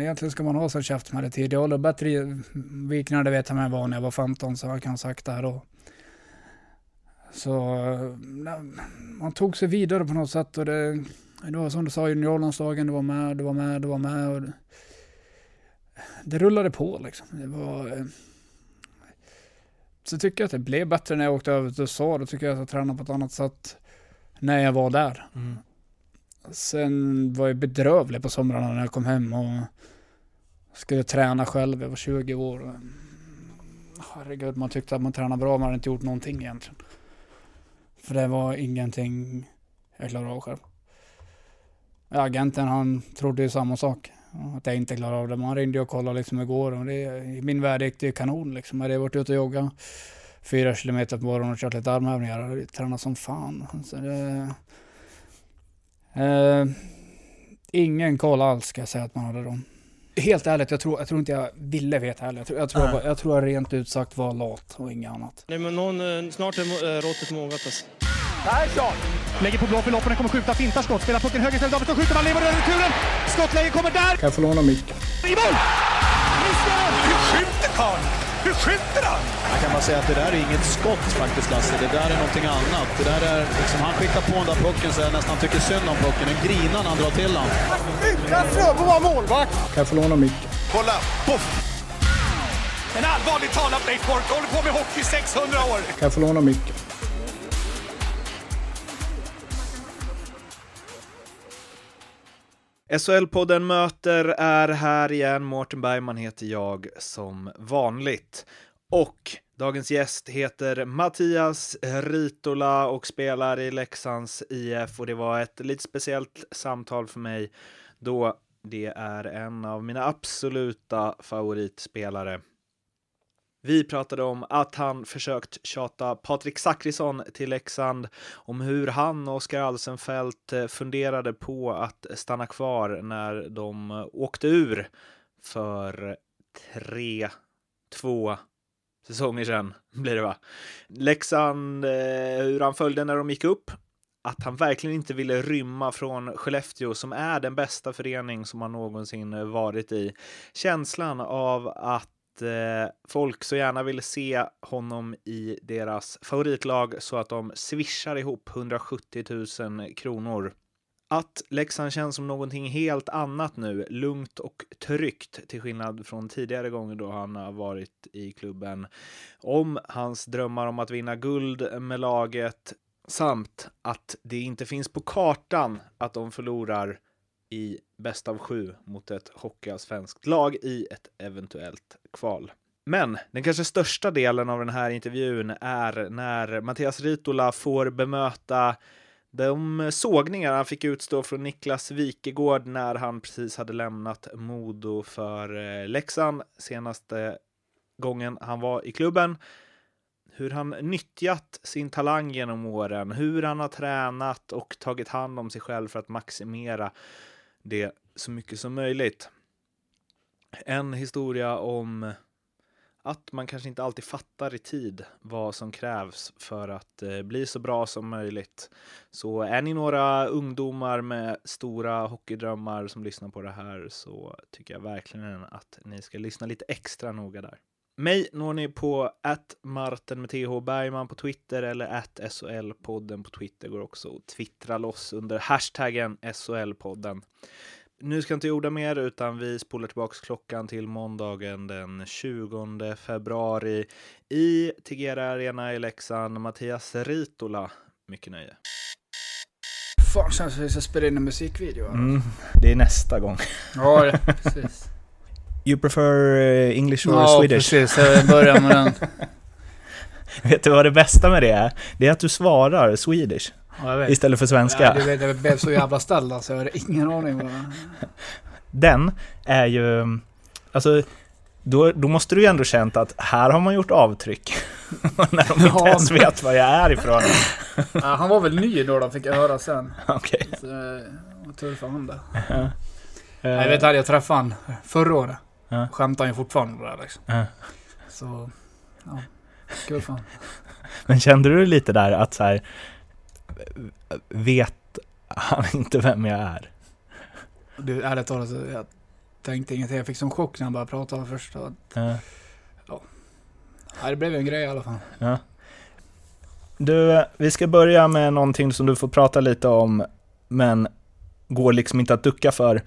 Egentligen ska man ha sån käft med det tidigare. ålder. Bättre vikningar, det vet jag med var när jag var 15, så jag kan ha sagt det här då. Så eh, man tog sig vidare på något sätt och det, det var som du sa, juniorlandslagen, du var med, du var med, du var med. Och det, det rullade på liksom. Det var... Eh, så tycker jag att det blev bättre när jag åkte över till USA. Då tycker jag att jag tränade på ett annat sätt när jag var där. Mm. Sen var jag bedrövlig på somrarna när jag kom hem och skulle träna själv. Jag var 20 år. Herregud, man tyckte att man tränade bra, man hade inte gjort någonting egentligen. För det var ingenting jag klarade av själv. Agenten han trodde ju samma sak. Att jag inte klarade av det. Man ringde och kollade liksom igår och det, i min värld gick det kanon liksom. Jag hade varit ute och joggat fyra kilometer på morgonen och kört lite armhävningar och tränat som fan. Så det, eh, ingen koll alls ska jag säga att man hade då. Helt ärligt, jag tror, jag tror inte jag ville veta heller. Jag tror jag, tror jag, jag, tror jag rent ut sagt var lat och inget annat. Nej men någon, eh, snart är äh, råttet mogat alltså. Persson! Lägger på blå för loppen, kommer skjuta, fintar skott, spelar pucken höger istället, Davidsson skjuter, man lever över returen! Skottläge kommer där! Kan jag få låna micken? I mål! Hur skjuter karln? Hur skjuter han? Jag kan bara säga att det där är inget skott faktiskt, Lasse. Det där är någonting annat. Det där är, liksom, han skickar på den där pucken så jag nästan tycker synd om pucken. Den grinar när han drar till den. Utan Fröbo var målvakt! Kan jag få låna micken? Kolla! Poff! En allvarligt talad Blake Bork håller på med hockey 600 år! Kan jag få låna micken? SHL-podden Möter är här igen. Mårten Bergman heter jag som vanligt. Och dagens gäst heter Mattias Ritola och spelar i Leksands IF och det var ett lite speciellt samtal för mig då det är en av mina absoluta favoritspelare. Vi pratade om att han försökt tjata Patrik Zackrisson till Leksand, om hur han och Oskar Alsenfelt eh, funderade på att stanna kvar när de eh, åkte ur för tre, två säsonger sedan blir det va? Leksand, eh, hur han följde när de gick upp, att han verkligen inte ville rymma från Skellefteå som är den bästa förening som han någonsin varit i. Känslan av att eh, folk så gärna vill se honom i deras favoritlag så att de swishar ihop 170 000 kronor. Att Leksand känns som någonting helt annat nu, lugnt och tryggt till skillnad från tidigare gånger då han har varit i klubben. Om hans drömmar om att vinna guld med laget samt att det inte finns på kartan att de förlorar i bäst av sju mot ett hockeyallsvenskt lag i ett eventuellt kval. Men den kanske största delen av den här intervjun är när Mattias Ritola får bemöta de sågningar han fick utstå från Niklas Wikegård när han precis hade lämnat Modo för eh, Leksand senaste gången han var i klubben. Hur han nyttjat sin talang genom åren, hur han har tränat och tagit hand om sig själv för att maximera det så mycket som möjligt. En historia om att man kanske inte alltid fattar i tid vad som krävs för att eh, bli så bra som möjligt. Så är ni några ungdomar med stora hockeydrömmar som lyssnar på det här så tycker jag verkligen att ni ska lyssna lite extra noga där. Mig når ni på att Martin med TH Bergman på Twitter eller att SHL-podden på Twitter går också att twittra loss under hashtaggen SHL-podden. Nu ska jag inte orda mer utan vi spolar tillbaka klockan till måndagen den 20 februari i Tegera Arena i Leksand. Mattias Ritola, mycket nöje. Fan, känns som vi ska spela in en musikvideo. Mm, det är nästa gång. Ja, precis. You prefer eh, English or ja, Swedish? Ja, precis. Jag börjar med den. Vet du vad det bästa med det är? Det är att du svarar Swedish. Ja, istället för svenska. Ja, du vet, jag blev så jävla ställd alltså. Jag hade ingen aning vad Den är ju... Alltså, då, då måste du ju ändå känt att här har man gjort avtryck. när de inte ens vet var jag är ifrån. ja, han var väl ny då, då fick jag höra sen. Okej. Okay. Så det var tur för honom det. Ja. Jag vet att jag träffade honom förra året. Ja. Skämtade han ju fortfarande där liksom. Ja. Så, ja. Kul honom. Men kände du lite där att så här, vet han inte vem jag är? Du, ärligt talat, jag tänkte ingenting. Jag fick som chock när han började prata först. Ja. nej, det blev ju en grej i alla fall. Ja. Du, vi ska börja med någonting som du får prata lite om, men går liksom inte att ducka för.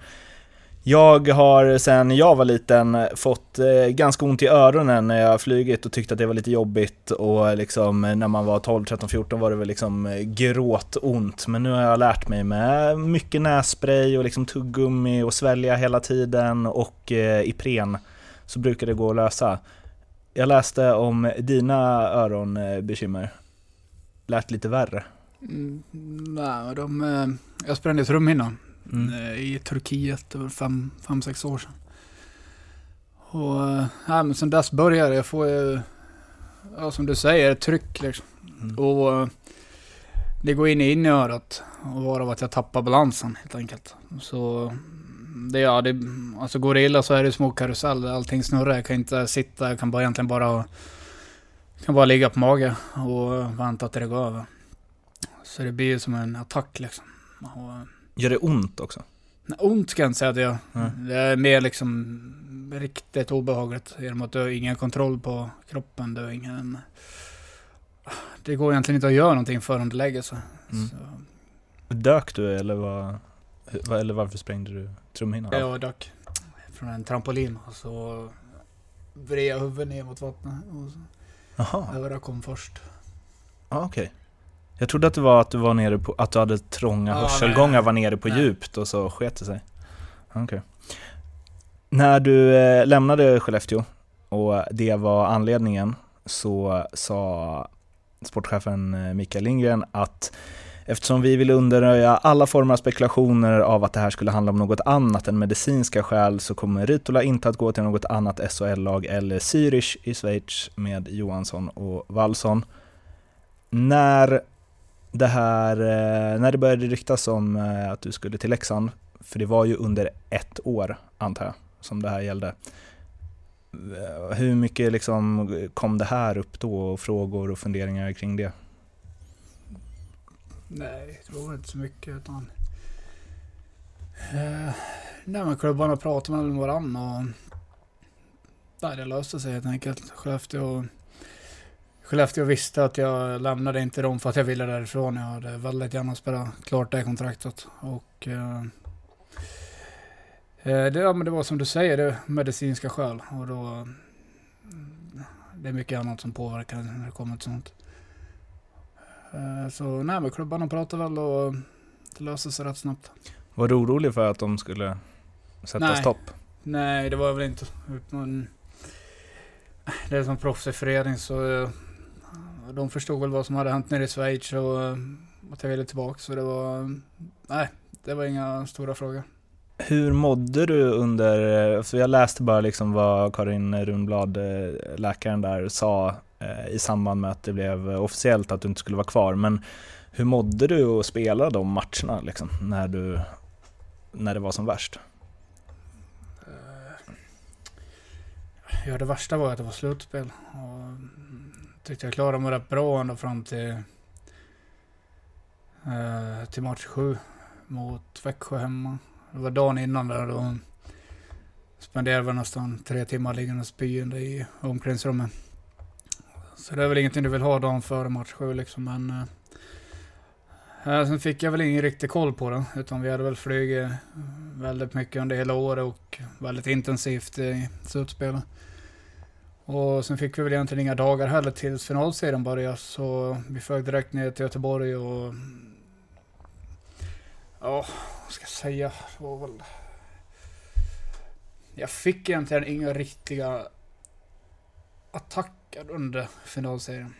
Jag har sen jag var liten fått eh, ganska ont i öronen när jag flugit och tyckte att det var lite jobbigt och liksom eh, när man var 12, 13, 14 var det väl liksom eh, gråtont. Men nu har jag lärt mig med mycket nässpray och liksom tuggummi och svälja hela tiden och Ipren så brukar det gå att lösa. Jag läste om dina öronbekymmer. Lät lite värre. Mm, nej, de, jag sprängde trumhinnan Mm. eh, i Turkiet för fem, fem, sex år sedan. Och nej, men sen dess började jag få, ja, som du säger, tryck liksom. Mm. Och eh, det går in i inörat och varav att jag tappar balansen helt enkelt. Så det, ja, det, alltså går det illa så är det små karuseller, allting snurrar. Jag kan inte sitta, jag kan bara egentligen bara, kan bara ligga på mage och vänta till det går över. Så det blir ju som en attack liksom. Och, Gör det ont också? nej, ont ska jag inte säga att det gör. Mm. Det är mer liksom riktigt obehagligt genom att du har ingen kontroll på kroppen. Du har ingen... Det går egentligen inte att göra någonting förrän det lägger sig. Mm. Så, Dök du eller, vad, vad- eller varför sprängde du trumhinnan? jag dök från en trampolin och så vred jag huvudet ner mot vattnet. Och så, kom först. ah, okej. Jag trodde att det var att du var nere på, att du hade trånga Ja, hörselgångar, nej. var nere på Nej. djupt och så sket det sig. Okej. När du eh, lämnade Skellefteå och det var anledningen så sa sportchefen eh, Mikael Lindgren att eftersom vi ville undanröja alla former av spekulationer av att det här skulle handla om något annat än medicinska skäl så kommer Ritola inte att gå till något annat SHL-lag eller Zürich i Schweiz med Johansson och Wallson. När det här, eh, när det började ryktas om eh, att du skulle till Leksand, för det var ju under ett år antar jag som det här gällde. Eh, hur mycket liksom kom det här upp då och frågor och funderingar kring det? Nej, det var inte så mycket utan... Eh, nej men klubbarna pratade med varandra och... Nej, det löste sig helt enkelt. Skellefteå... Skellefteå visste att jag lämnade inte dem för att jag ville därifrån. Jag hade väldigt gärna spelat klart det kontraktet. Och... Eh, eh, det, ja, men det var som du säger, det är medicinska skäl. Och då... Det är mycket annat som påverkar när det kommer till sånt. Eh, Så nej men klubbarna pratar väl och det löser sig rätt snabbt. Var du orolig för att de skulle sätta Nej. stopp? Nej det var jag väl inte. Det är som proffs i förening så eh, de förstod väl vad som hade hänt nere i Schweiz och eh, att jag ville tillbaka. Så det var, nej det var inga stora frågor. Hur mådde du under, för jag läste bara liksom vad Karin Runblad, eh, läkaren där, sa eh, i samband med att det blev officiellt att du inte skulle vara kvar. Men hur mådde du att spela de matcherna liksom, när, du, när det var som värst? Eh, Ja det värsta var att det var slutspel. Och tyckte jag klarade mig rätt bra ända fram till, eh, till match sju mot Växjö hemma. Det var dagen innan där då spenderade vi nästan tre timmar liggande spyende i omklädningsrummet. Så det är väl ingenting du vill ha dagen före match sju liksom men eh, eh Sen fick jag väl ingen riktig koll på det utan vi hade väl flugit eh, väldigt mycket under hela året och väldigt intensivt i slutspelet. Och sen fick vi väl egentligen inga dagar heller tills finalserien började så vi flög direkt ner till Göteborg och Ja, vad ska jag säga? Det var väl... Jag fick egentligen inga riktiga attacker under finalserien.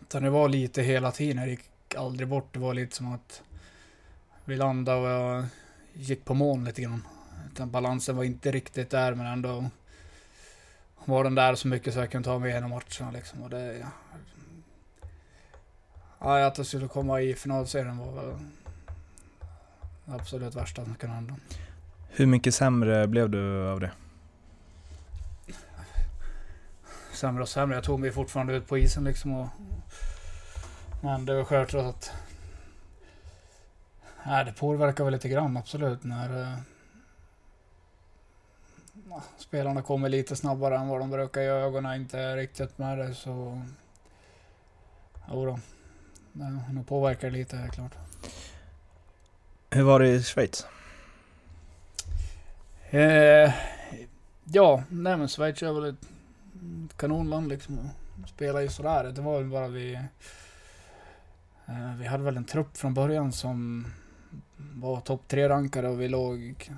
Utan det var lite hela tiden, Jag gick aldrig bort. Det var lite som att vi landade och jag gick på moln lite grann. Utan balansen var inte riktigt där men ändå var den där så mycket så jag kunde ta mig igenom matcherna liksom. Och det... Ja, ja, att det skulle komma i finalserien var väl det absolut värsta som kunde hända. Hur mycket sämre blev du av det? Sämre och sämre. Jag tog mig fortfarande ut på isen liksom och... Men det var självklart att... Nej, det påverkar väl lite grann absolut när... spelarna kommer lite snabbare än vad de brukar göra. Ögonen inte är riktigt med det så... Jodå. Det nog påverkar lite helt klart. Hur var det i Schweiz? Eh, ja, nej men Schweiz är väl ett kanonland liksom. Spela ju sådär. Det var väl bara vi... Eh, vi hade väl en trupp från början som var topp tre rankade och vi låg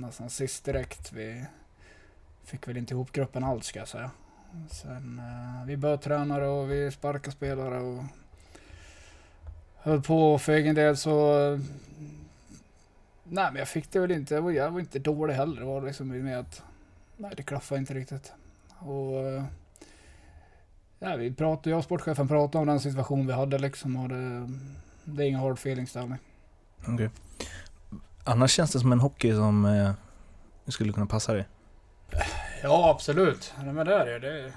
nästan sist direkt. Vi fick väl inte ihop gruppen alls ska jag säga. Sen eh, vi började tränare och vi sparkade spelare och höll på för egen del så Nej men jag fick det väl inte, jag var, jag var inte dålig heller. Det var liksom med att Nej det klaffade inte riktigt. Och eh, Ja vi pratade, jag och sportchefen pratade om den situation vi hade liksom och det, det är inga hard feelings där. Okej. Okej. Annars känns det som en hockey som eh, skulle kunna passa dig. Ja absolut. Men det är det. Det är,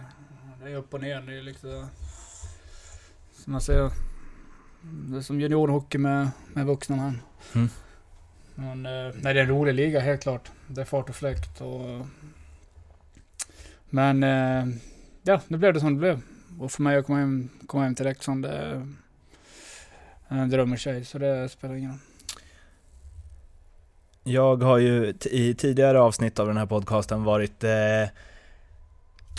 det är upp och ner. Det är liksom som man säger. Det är som juniorhockey med, med vuxna män. Mm. Men eh, nej, det är en rolig liga helt klart. Det är fart och fläkt och... Men eh, ja, nu blev det som det blev. Och för mig att komma hem, komma hem till Leksand, det är en dröm i sig. Så det spelar ingen roll. Jag har ju i tidigare avsnitt av den här podcasten varit eh,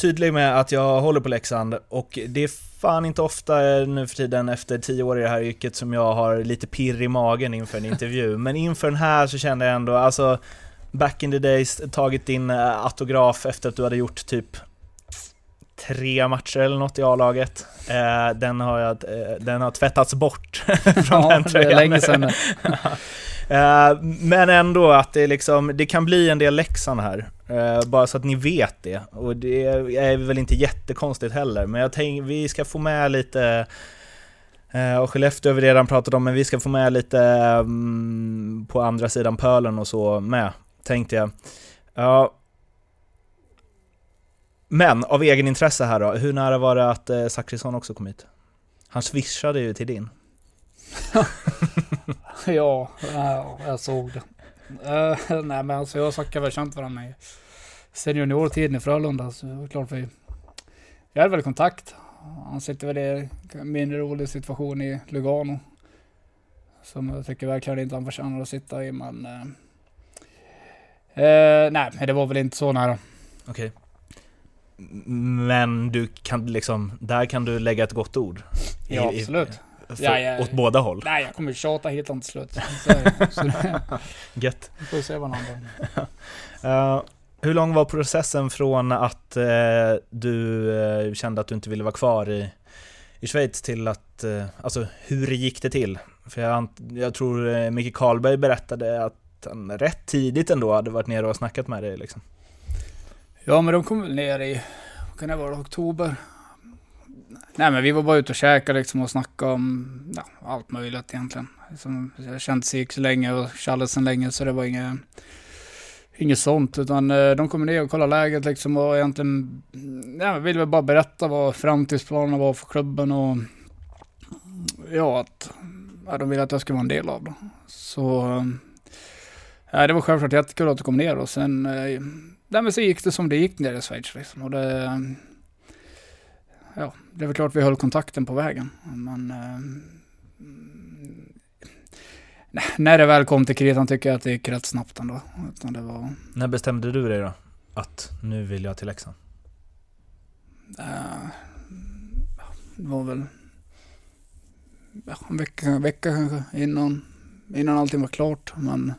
tydlig med att jag håller på Leksand och det är fan inte ofta nu för tiden efter tio år i det här yrket som jag har lite pirr i magen inför en intervju. Men inför den här så kände jag ändå, alltså back in the days, tagit din eh, autograf efter att du hade gjort typ tre matcher eller något i A-laget. Eh, den, har jag, eh, den har tvättats bort från Ja, den det är tröjan. länge sedan Eh, men ändå att det, liksom, det kan bli en del Leksand här. Eh, bara så att ni vet det. Och det är väl inte jättekonstigt heller. Men jag tänker, vi ska få med lite eh, och Skellefteå har vi redan pratat om, men vi ska få med lite um, på andra sidan pölen och så med, tänkte jag. Ja. Men av egen intresse här då, hur nära var det att eh, Zachrisson också kom hit? Han swishade ju till din. Ja, ja, jag såg det. Eh, nej men alltså jag och Zacke har väl känt varandra i sen juniortiden i Frölunda. Så det var klart vi, vi hade väl kontakt. Han sitter väl i en mindre rolig situation i Lugano. Som jag tycker verkligen inte han förtjänar att sitta i men... Eh, nej men det var väl inte så nära. Okej. Men du kan liksom, där kan du lägga ett gott ord. Ja i- absolut. För, Ja, ja. Åt båda håll. Nej jag kommer tjata hit till slut. Så, så Gött. vi får se vad gör. Eh, hur lång var processen från att eh, du eh, kände att du inte ville vara kvar i, i Schweiz till att, alltså hur gick det till? För jag, jag tror Micke Karlberg berättade att han rätt tidigt ändå hade varit nere och snackat med dig liksom. Ja men de kom väl ner i, vad kan det vara, oktober? Nej men vi var bara ute och käkade liksom och snackade om ja, allt möjligt egentligen. Som, jag kände Sik så länge och Challe sen länge så det var inget, inget sånt. Utan eh, de kom ner och kollade läget liksom och egentligen, ja, ville väl bara berätta vad framtidsplanerna var för klubben och ja att ja, de ville att jag skulle vara en del av det. Så eh, ja, det var självklart jättekul att de kom ner och sen eh, Nej men så gick det som det gick nere i Schweiz liksom. Och det... Ja, det är väl klart vi höll kontakten på vägen. Men... Eh, när det väl kom till kritan tycker jag att det gick rätt snabbt ändå. Utan det var... När bestämde du dig då? Att nu vill jag till Leksand? Eh, det var väl... Ja, en vecka, en vecka kanske innan, innan allting var klart. Men...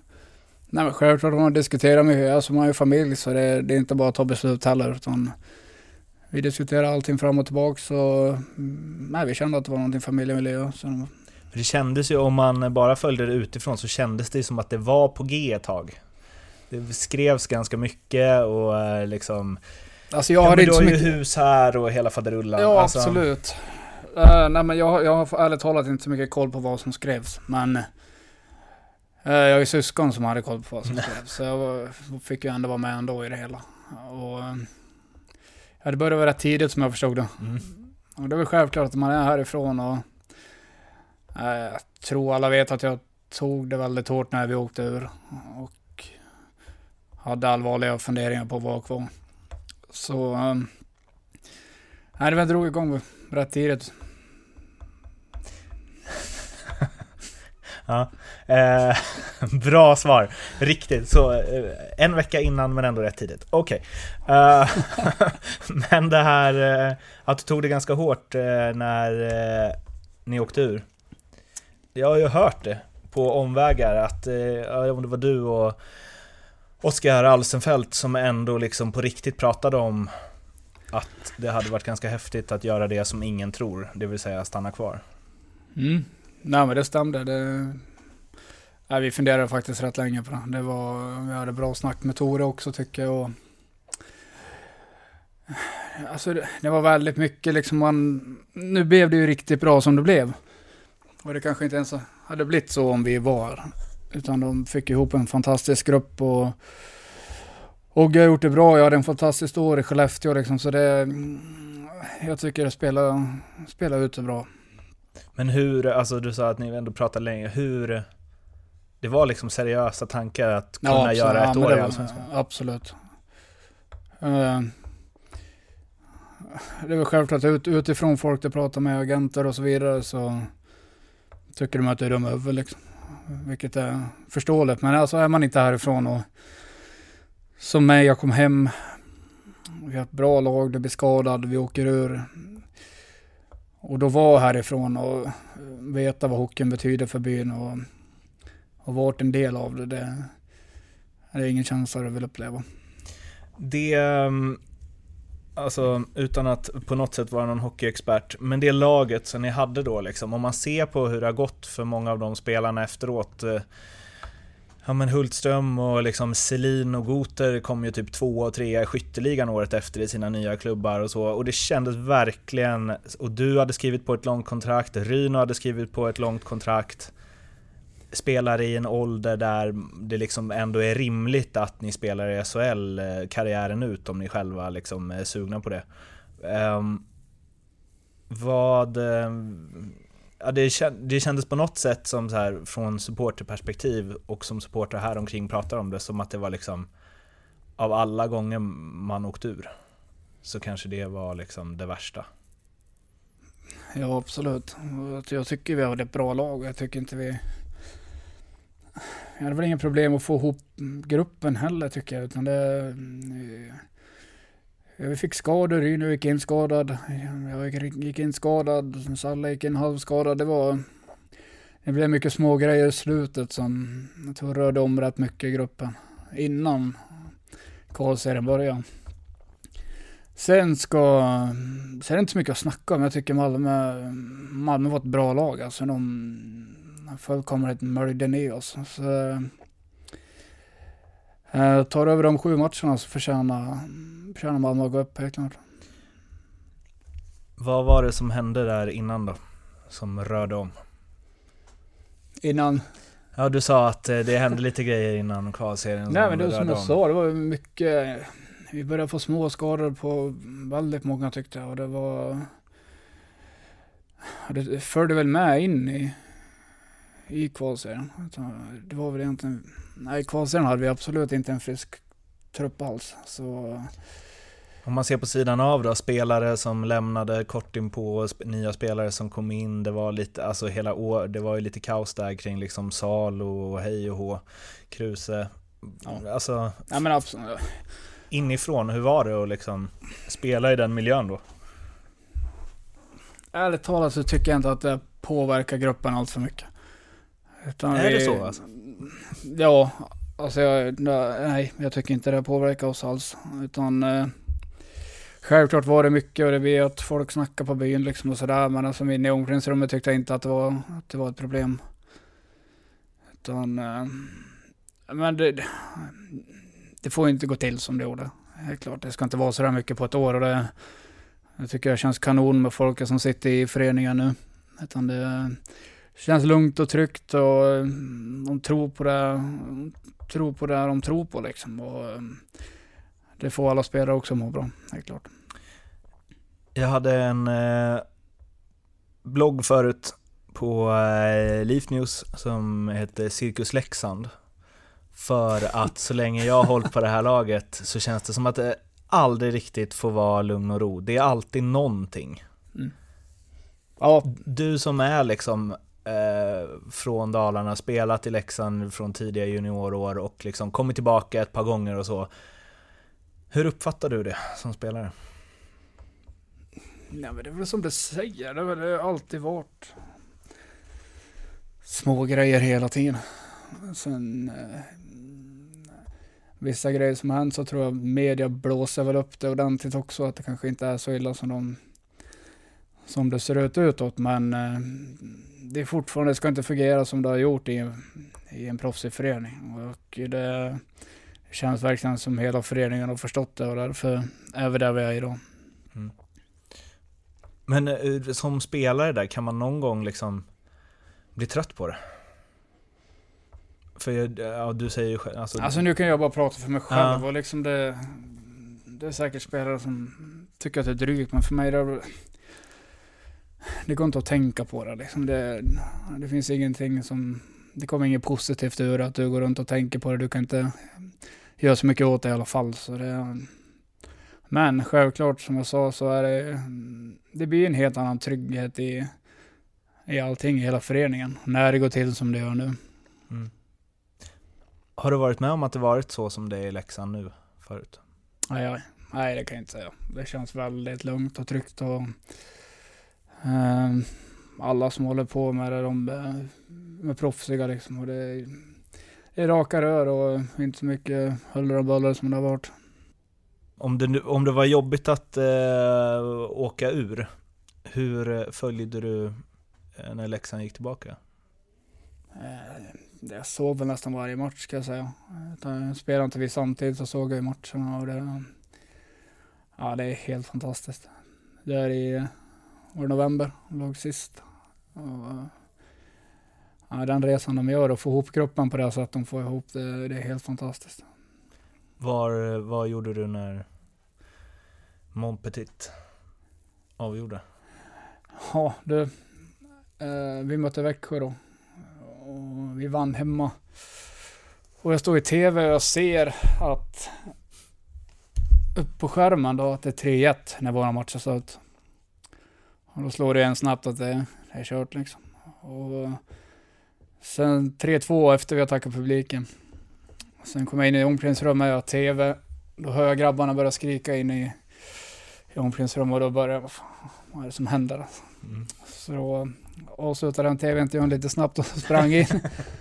Nej men självklart har man diskuterat mycket. Alltså man har ju familj så det, det är inte bara att ta beslut heller. Utan vi diskuterade allting fram och tillbaka så... mm, Nej vi kände att det var någonting familjen ville göra. Så, För det kändes ju, om man bara följde det utifrån, så kändes det som att det var på G ett tag. Det skrevs ganska mycket och eh, liksom... alltså jag Ja, har inte du har ju mycket... hus här och hela faderullan. Ja Alltså, absolut. Eh, nej men jag, har- jag har ärligt talat inte så mycket koll på vad som skrevs. Men eh, jag har ju syskon som hade koll på vad som skrevs. Så jag var, fick ju ändå vara med ändå i det hela. Och, ja, det började vara rätt tidigt som jag förstod det. Mm. Och det är väl självklart att man är härifrån och eh, jag tror alla vet att jag tog det väldigt hårt när vi åkte ur. Och hade allvarliga funderingar på att vara kvar. Så, um, det drog igång rätt tidigt. Ja. Eh, bra svar. Riktigt. Så eh, en vecka innan men ändå rätt tidigt. Okej. Okay. Eh, men det här eh, att du tog det ganska hårt eh, när eh, ni åkte ur. Jag har ju hört det på omvägar att, eh, om det var du och Oskar Alsenfelt som ändå liksom på riktigt pratade om att det hade varit ganska häftigt att göra det som ingen tror, det vill säga stanna kvar. Mm. Nej men det stämde. Det... Nej, vi funderade faktiskt rätt länge på det. det var, vi hade bra snack med Tore också tycker jag. Och... Alltså det, det, var väldigt mycket liksom man... Nu blev det ju riktigt bra som det blev. Och det kanske inte ens hade blivit så om vi var. Utan de fick ihop en fantastisk grupp och... Och jag har gjort det bra. Jag hade en fantastisk år i Skellefteå liksom. Så det... Jag tycker det spelar, spelar ut det bra. Men hur, alltså du sa att ni ändå pratade länge, hur... Det var liksom seriösa tankar att kunna ja, göra ett ja, år i Allsvenskan? Absolut. Uh, det väl självklart ut, utifrån folk du pratar med, agenter och så vidare, så tycker de att det är dum över liksom. Vilket är förståeligt. Men alltså är man inte härifrån och som mig, jag kom hem, vi har ett bra lag, det blir skadad, vi åker ur. Och då vara härifrån och eh, veta vad hockeyn betyder för byn och, och varit en del av det, det, det är ingen känsla jag vill uppleva. Det, ehm, alltså utan att på något sätt vara någon hockeyexpert, men det laget som ni hade då liksom, om man ser på hur det har gått för många av de spelarna efteråt, eh, Ja men Hultström och liksom Selin och Goter kom ju typ två och trea i skytteligan året efter i sina nya klubbar och så. Och det kändes verkligen, och du hade skrivit på ett långt kontrakt, Ryno hade skrivit på ett långt kontrakt. Spelar i en ålder där det liksom ändå är rimligt att ni spelar i SHL karriären ut om ni själva liksom är sugna på det. Um, vad ehm, ja, det, det kändes på något sätt som så här från supporterperspektiv och som supportrar här omkring pratar om det som att det var liksom av alla gånger man åkt ur så kanske det var liksom det värsta. Ja absolut. Jag tycker vi har ett bra lag. och Jag tycker inte vi... Jag hade väl inga problem att få ihop gruppen heller tycker jag. Utan det, vi fick skador, Ryno gick in skadad, jag gick in skadad, Salla gick in halvskadad. Det var... Det blev mycket små grejer i slutet som jag tror rörde om rätt mycket i gruppen. Innan kvalserien började. Sen ska... Sen är det inte så mycket att snacka om. Jag tycker Malmö, Malmö var ett bra lag. Alltså de fullkomligt möljde ner oss. Så, eh, tar över de sju matcherna så förtjänar förtjänar Malmö att gå upp helt klart. Vad var det som hände där innan då? Som rörde om? Innan? Ja, du sa att eh, det hände lite grejer innan kvalserien. Nej, men det var som jag om. sa, det var mycket... Vi började få små skador på väldigt många tyckte jag och det var... Det följde väl med in i, i kvalserien. Det var väl egentligen... Nej, i kvalserien hade vi absolut inte en frisk trupp alls. Så om man ser på sidan av då, spelare som lämnade kort in på nya spelare som kom in, det var lite, alltså hela år, det var ju lite kaos där kring liksom Salo och hej och hå, Kruse. Ja. Alltså, ja, men absolut. inifrån, hur var det att liksom spela i den miljön då? Ärligt talat så tycker jag inte att det påverkar gruppen allt för mycket. Utan är vi, det så alltså? Ja, alltså jag, nej, jag tycker inte det påverkar oss alls. Utan eh, Självklart var det mycket och det blev att folk snackade på byn liksom och sådär. Men alltså inne i omklädningsrummet tyckte jag inte att det var, att det var ett problem. Utan, äh, men det, det får inte gå till som det gjorde. Helt klart, det ska inte vara sådär mycket på ett år och det, det tycker jag känns kanon med folk som sitter i föreningen nu. Utan det känns lugnt och tryggt och eh, de tror på det, tror på det de tror på liksom. Och, eh, det får alla spelare också må bra, helt klart. Jag hade en eh, blogg förut på eh, Leaf News som hette Cirkus Leksand. För att så länge jag har hållit på det här laget så känns det som att det aldrig riktigt får vara lugn och ro. Det är alltid någonting. Ja, Du som är liksom eh, från Dalarna, spelat i Leksand från tidiga juniorår och liksom kommit tillbaka ett par gånger och så. Hur uppfattar du det som spelare? nej, men det är väl som du säger. Det har väl alltid varit små grejer hela tiden. Sen eh, vissa grejer som har hänt så tror jag media blåser väl upp det ordentligt också. Att det kanske inte är så illa som de som det ser ut utåt. Men eh, det är fortfarande, det ska inte fungera som det har gjort i, i en proffsig förening. Och det känns verkligen som hela föreningen har förstått det och därför är vi där vi är idag. Men eh, som spelare där, kan man någon gång liksom bli trött på det? För ja, du säger ju själv, alltså, Alltså nu kan jag bara prata för mig själv Ja. och liksom det, det är säkert spelare som tycker att det är drygt men för mig är det, det går inte att tänka på det liksom. Det, det finns ingenting som, det kommer inget positivt ur att du går runt och tänker på det. Du kan inte göra så mycket åt det i alla fall. Så det, men självklart som jag sa så är det, det blir en helt annan trygghet i, i allting i hela föreningen. När det går till som det gör nu. Mm. Har du varit med om att det varit så som det är i Leksand nu förut? Nej, nej, nej, det kan jag inte säga. Det känns väldigt lugnt och tryggt och alla som håller på med det, de är- proffsiga liksom. Och det, är, det är raka rör och inte så mycket huller och buller som det har varit. Om det, nu- om det var jobbigt att eh, åka ur, hur följde du eh, när Leksand gick tillbaka? Eh, jag såg väl nästan varje match ska jag säga. Utan Spelade inte vi samtidigt så såg jag ju matcherna och det, ja, det är helt fantastiskt. Det är i var det november, låg sist. Och, ja, den resan de gör och få ihop gruppen på det sättet de får ihop det, det är helt fantastiskt. Var, vad gjorde du när Montpetit avgjorde? Ja, du. Eh, vi mötte Växjö då. Och vi vann hemma. Och jag står i tv och jag ser att upp på skärmen då att det är 3-1 när våra match är slut. Och då slår det en snabbt att det, är kört liksom. Och sen 3-2 efter vi har tackat publiken. Sen kom jag in i omklädningsrummet, jag har tv. Då hör jag grabbarna börja skrika in i, i omklädningsrummet och då börjar jag, vad fan, vad är det som händer? Alltså? Mm. Så då avslutade den tv-intervjun lite snabbt och sprang in.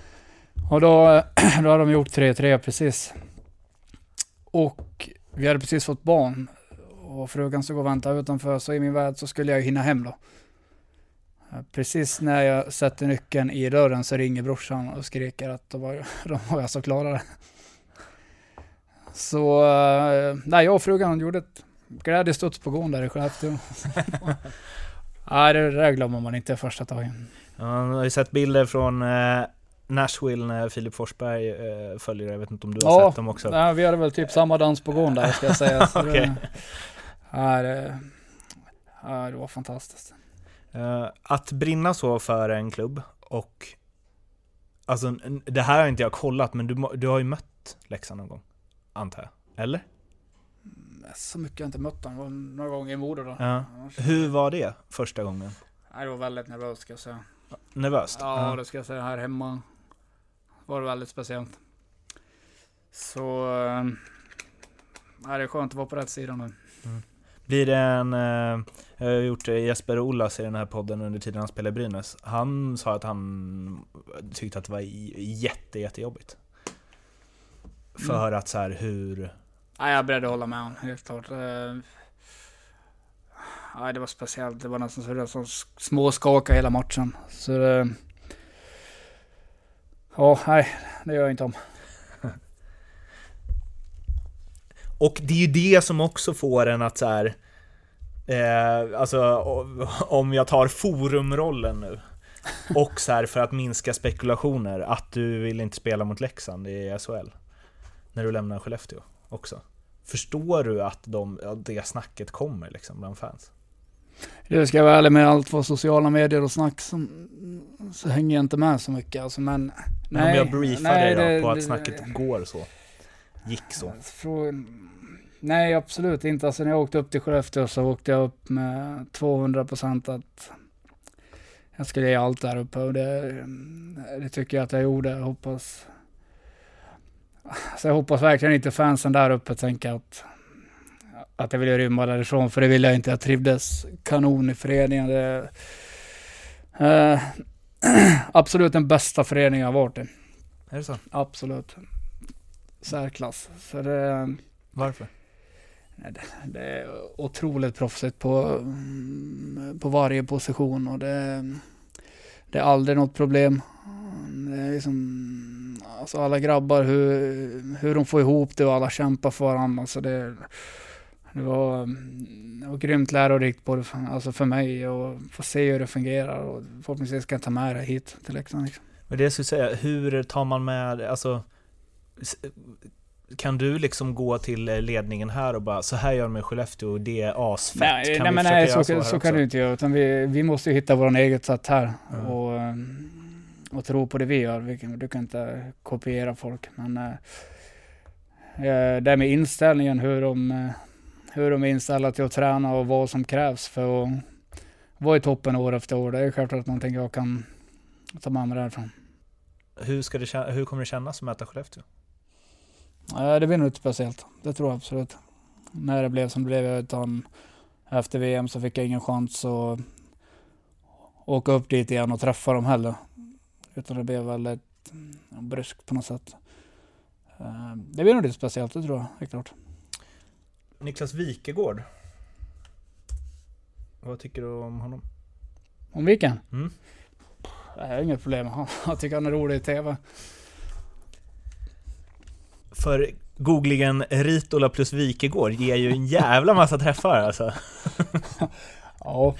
och då, då hade de gjort 3-3 precis. Och vi hade precis fått barn. Och frugan stod och väntade utanför, så i min värld så skulle jag hinna hem då. Precis när jag sätter nyckeln i dörren så ringer brorsan och skriker att de var, de var alltså klara. Så, eh, nej, jag och frugan gjorde ett glädjestuds på gården där i Skellefteå. Nej, det där glömmer man inte första tagen. Ja, Man har ju sett bilder från eh, Nashville när Filip Forsberg eh, följer, jag vet inte om du har Ja, sett dem också? Nej, vi hade väl typ samma dans på gården där ska jag säga. Så Okej. det, nej, det, nej, det var fantastiskt. Eh, att brinna så för en klubb och Alltså det här har inte jag kollat men du, du har ju mött Leksand någon gång Antar jag? Eller? Så mycket har jag inte mött var några gånger i Modo då. Ja. Hur var det första gången? Det var väldigt nervöst ska jag säga. Nervöst? Ja, det ska jag säga. Här hemma var det väldigt speciellt. Så... eh, Nej, det är skönt att vara på rätt sida nu. Blir det en... Eh, jag har gjort Jesper Olas i den här podden under tiden han spelade i Brynäs. Han sa att han tyckte att det var jätte, jättejobbigt. För att så här hur... Nej, jag är beredd att hålla med honom, helt klart. Eh, Nej, det var speciellt. Det var nästan så det som småskaka hela matchen. Så det... Ja, nej, det gör jag inte om. Och det är ju det som också får en att så här. Eh, alltså om jag tar forumrollen nu. Och så här för att minska spekulationer, att du vill inte spela mot Leksand i SHL. När du lämnar Skellefteå också. Förstår du att de, ja, det snacket kommer liksom bland fans? Det ska jag vara ärlig med, allt vad sociala medier och snack så, så hänger jag inte med så mycket alltså, men... Men nej, om jag briefar nej, dig då det- på att det- snacket går så. Gick så. Frå- Nej, absolut inte. Alltså när jag åkte upp till Skellefteå så åkte jag upp med 200 procent att jag skulle ge allt där uppe och det, det tycker jag att jag gjorde. Jag hoppas... Så jag hoppas verkligen inte fansen där uppe tänker att, att jag ville rymma därifrån, för det vill jag inte. Jag trivdes kanon i föreningen. Det, eh, absolut den bästa föreningen jag varit i. Är det så? Absolut. Särklass. Så det, Varför? Det, det är otroligt proffsigt på, mm, på varje position och det, det är aldrig något problem. Det är liksom, alltså alla grabbar, hur, hur de får ihop det och alla kämpar för varandra. Alltså det, det, var, det var grymt lärorikt både för, alltså för mig och få se hur det fungerar och förhoppningsvis kan jag ta med det hit till Leksand. Liksom. Men det jag skulle säga, hur tar man med, alltså kan du liksom gå till ledningen här och bara så här gör de i Skellefteå och det är asfett? Nej, kan nej vi men nej, så, så, också? kan du inte göra. Utan vi, vi måste ju hitta vår eget sätt här Mm. och, ehm, och tro på det vi gör. Vi du kan inte kopiera folk. Men eh, eh, det med inställningen, hur de, eh, hur de är inställda till att träna och vad som krävs för att vara i toppen år efter år. Det är självklart någonting jag kan ta med mig därifrån. Hur, ska det, hur kommer det kännas att möta Skellefteå? Det blir nog inte speciellt. Det tror jag absolut. När det blev som det blev, utan efter VM så fick jag ingen chans att åka upp dit igen och träffa dem heller. Utan det blev väldigt bryskt på något sätt. Eh, Det blir nog lite speciellt, det tror jag, helt klart. Niklas Wikegård. Vad tycker du om honom? Om Viken? Mm. Jag har inget problem. Han- Jag tycker han är rolig i TV. För googlingen Ritola plus Wikegård ger ju en jävla massa träffar alltså. Ja,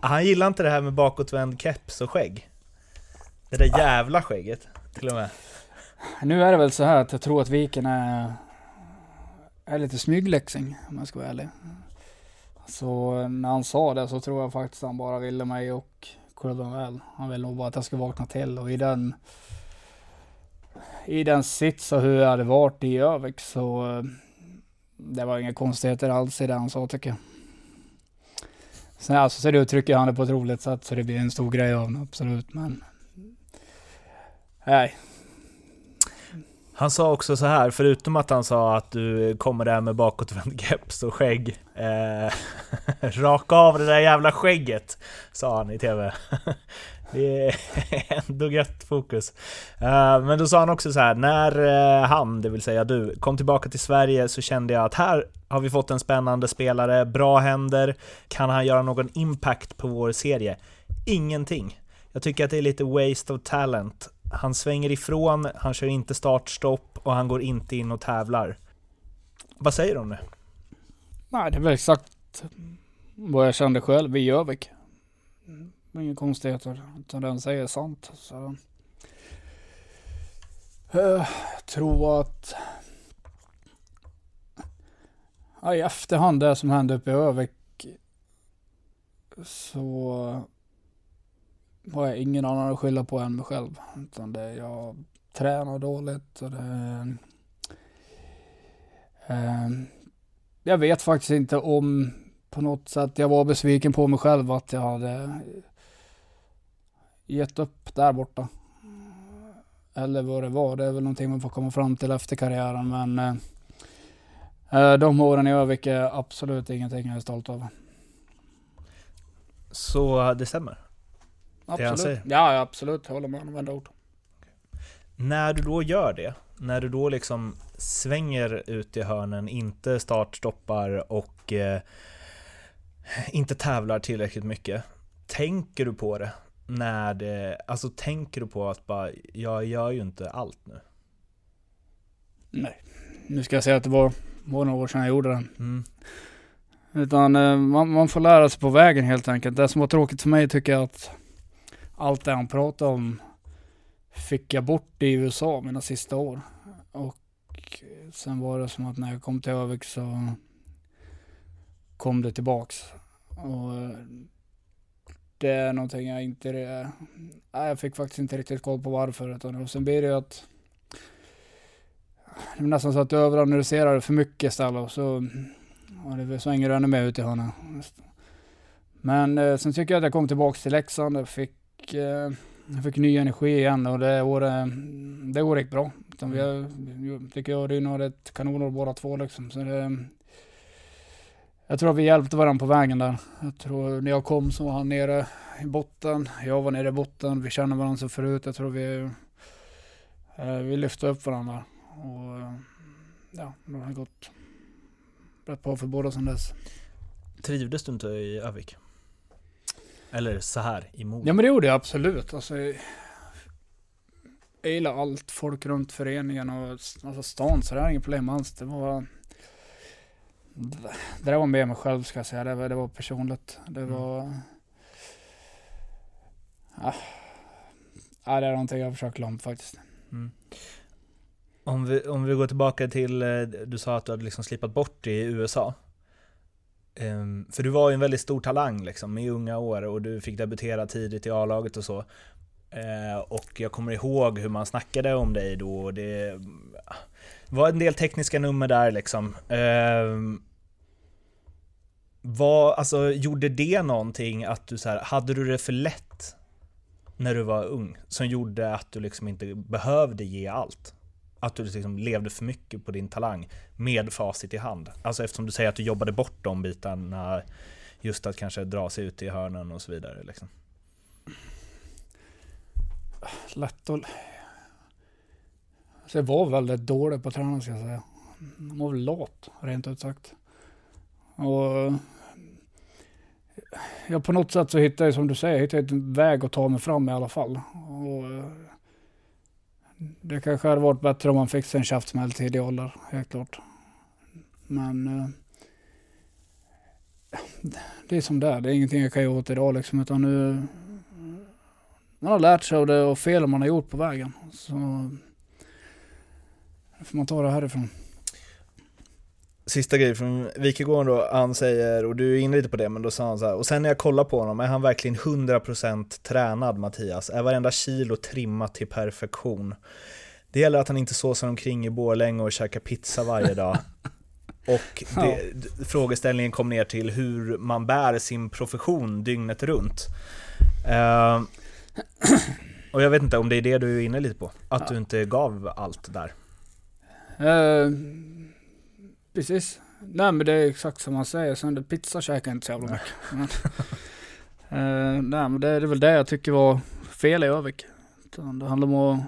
Han gillar inte det här med bakåtvänd keps och skägg. Det där jävla skägget, till och med. nu är det väl så här att jag tror att Viken är, är lite smygläxing, om jag ska vara ärlig. Så när han sa det så tror jag faktiskt han bara ville mig och klubben väl. Han ville nog bara att jag skulle vakna till och i den i den sits och hur jag hade varit i Övik så eh, det var inga konstigheter alls i det han sa tycker jag. Sen alltså, så det uttrycker han det på ett roligt sätt så det blir en stor grej av det, absolut. Men nej, Han sa också så här, förutom att han sa att du kommer där med bakåtvänd keps och skägg. Eh, raka av det där jävla skägget, sa han i TV. Det är ändå gött fokus. Eh, men då sa han också så här, när eh, han, det vill säga du, kom tillbaka till Sverige så kände jag att här har vi fått en spännande spelare, bra händer, kan han göra någon impact på vår serie? Ingenting. Jag tycker att det är lite waste of talent. Han svänger ifrån, han kör inte startstopp och han går inte in och tävlar. Vad säger du om det? nej det är väl exakt vad jag kände själv i Jövik. Det Inga konstigheter, utan den säger sant. Så. Eh, jag tror att ja, i efterhand det som hände uppe i Övik så har jag ingen annan att skylla på än mig själv. Utan det jag tränar dåligt och det eh, jag vet faktiskt inte om på något sätt jag var besviken på mig själv att jag hade gett upp där borta. Eller vad det var. Det är väl någonting man får komma fram till efter karriären. Men eh, eh, de åren i Övik är absolut ingenting jag är stolt över. Så det stämmer. Absolut. säger. Ja, ja, absolut. Jag håller med om varenda ord. När du då gör det, när du då liksom svänger ut i hörnen, inte startstoppar och eh, inte tävlar tillräckligt mycket, tänker du på det? När det, alltså tänker du på att bara, jag gör ju inte allt nu? Nej. Nu ska jag säga att det var, var några år sedan jag gjorde den. Mm. Utan eh, man, man får lära sig på vägen helt enkelt. Det som var tråkigt för mig tycker jag att allt det han pratade om fick jag bort i USA mina sista år. Och sen var det som att när jag kom till Övik så kom det tillbaks. Och eh, det är någonting jag inte, nej, jag fick faktiskt inte riktigt koll på varför. Utan, och sen blir det ju att det är nästan så att du överanalyserar det för mycket istället och så, och det svänger du ännu mer ut i hörnan. Men eh, sen tycker jag att jag kom tillbaka till Leksand. Jag fick, eh, fick ny energi igen och det året, det året gick bra. Utan vi har, tycker jag och Ryn har ett kanonår båda två liksom. Så det, jag tror att vi hjälpte varandra på vägen där. Jag tror när jag kom så var han nere i botten. Jag var nere i botten. Vi känner varandra så förut. Jag tror vi, eh, vi lyfte upp varandra. Och eh, ja, det har gått rätt bra för båda sedan dess. Trivdes du inte i Övik? Eller så här i Mora? Ja men det gjorde jag absolut. Alltså, jag gillar allt, folk runt föreningen och alltså stan så det är inget problem alls. Det var det där var mer mig själv ska jag säga. Det var, det var personligt. Det mm. var... Mm. Ja. det är någonting jag försöker glömma faktiskt. Mm. Om, vi, om vi går tillbaka till, eh, du sa att du hade liksom slipat bort i USA. Um, för du var ju en väldigt stor talang liksom i unga år och du fick debutera tidigt i A-laget och så. Uh, och jag kommer ihåg hur man snackade om dig då och det var en del tekniska nummer där liksom. Uh, vad, alltså, gjorde det någonting att du så här, hade du det för lätt när du var ung? Som gjorde att du liksom inte behövde ge allt? Att du liksom levde för mycket på din talang med facit i hand? Alltså eftersom du säger att du jobbade bort de bitarna, just att kanske dra sig ut i hörnen och så vidare. Liksom. Lätt att... Så jag var väldigt dålig på att träna ska jag säga. Jag var väl lat, rent ut sagt. Och ja, på något sätt så hittade jag, som du säger, hittade jag en väg att ta mig fram i alla fall. Och, eh, det kanske hade varit bättre om man fick sig en käftsmäll tidig ålder, helt klart. Men eh, det är som det är. Det är ingenting jag kan göra åt idag liksom, utan nu man har lärt sig av det och fel man har gjort på vägen. Så får man ta det härifrån sista grej från Wikegården då, han säger, och du är inne lite på det, men då sa han så här, och sen när jag kollar på honom, är han verkligen 100% tränad Mattias? Är varenda kilo trimmat till perfektion? Det gäller att han inte såsar omkring i Borlänge och käkar pizza varje dag. Och det, ja. frågeställningen kom ner till hur man bär sin profession dygnet runt. Uh, och jag vet inte om det är det du är inne lite på, att ja. du inte gav allt där. Uh, Precis. Nej men det är exakt som man säger. Sen det, pizza käkar jag inte så jävla mycket. men, uh, nej men det, det är väl det jag tycker var fel i Övik. Det handlar om att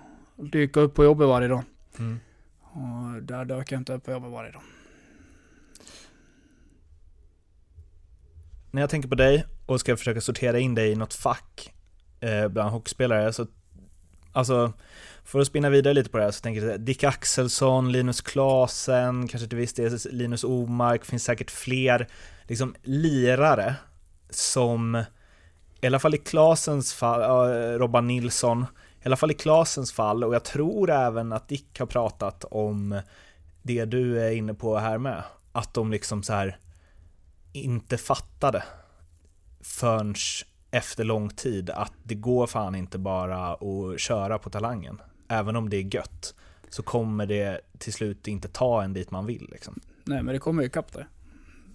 dyka upp på jobbet varje dag. Mm. Och där dök jag inte upp på jobbet varje dag. När jag tänker på dig och ska försöka sortera in dig i något fack eh, bland hockeyspelare så Alltså, för att spinna vidare lite på det här så tänker jag Dick Axelsson, Linus Klasen, kanske till viss del Linus Omark, finns säkert fler liksom lirare som, i alla fall i Klasens fall, äh, Robban Nilsson, i alla fall i Klasens fall, och jag tror även att Dick har pratat om det du är inne på här med, att de liksom så här inte fattade förrän efter lång tid att det går fan inte bara att köra på talangen. Även om det är gött så kommer det till slut inte ta en dit man vill liksom. Nej men det kommer ju ikapp dig.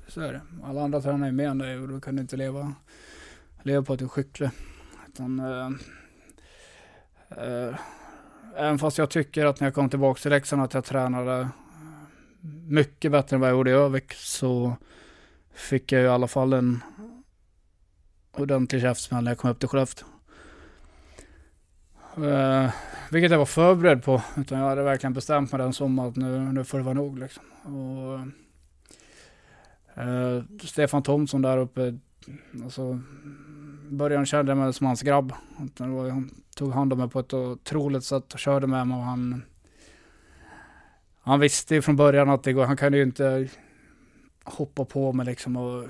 Så är det. Alla andra tränar ju mer än dig och då kan du inte leva, leva på att du är skicklig. Utan, äh, äh, även fast jag tycker att när jag kom tillbaka till Leksand att jag tränade eh, mycket bättre än vad jag gjorde i Övik så fick jag i alla fall en ordentlig käftsmäll när jag kom upp till Skellefteå. Uh, vilket jag var förberedd på. Utan jag hade verkligen bestämt mig den sommaren att nu, nu får det vara nog. Liksom. Och, uh, Stefan Thomsson där uppe, alltså, början kände jag mig som hans grabb. Han tog hand om mig på ett otroligt sätt och körde med mig. Och han, han visste ju från början att det går, han kunde ju inte hoppa på mig liksom och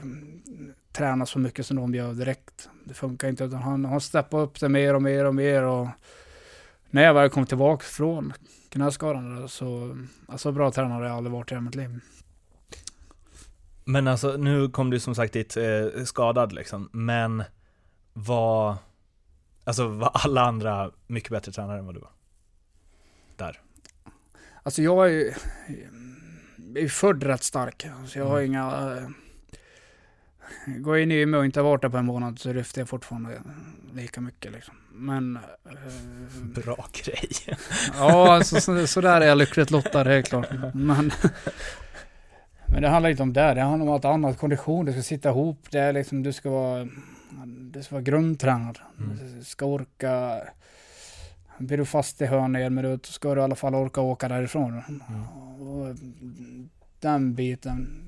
träna så mycket som de gör direkt. Det funkar inte utan han har steppat upp det mer och mer och mer och när jag väl kom tillbaka från knäskadan så, alltså bra tränare har jag aldrig varit i hela mitt liv. Men alltså, nu kom du som sagt dit eh, skadad liksom, men var, alltså var alla andra mycket bättre tränare än vad du var? Där. Alltså jag är ju är född rätt stark. Så jag har Mm. inga... eh, Går jag in i Umeå och inte har varit där på en månad så lyfter jag fortfarande lika mycket liksom. Men... eh, Bra grej. Ja, alltså, så, så där är jag lyckligt lottad, är klart. Men, men det handlar inte om det. Det handlar om att annat kondition, det ska sitta ihop. Det är liksom, du ska vara, du ska vara grundtränad. Du ska orka. Blir du fast i hörnet men du ska du i alla fall orka åka därifrån. Och den biten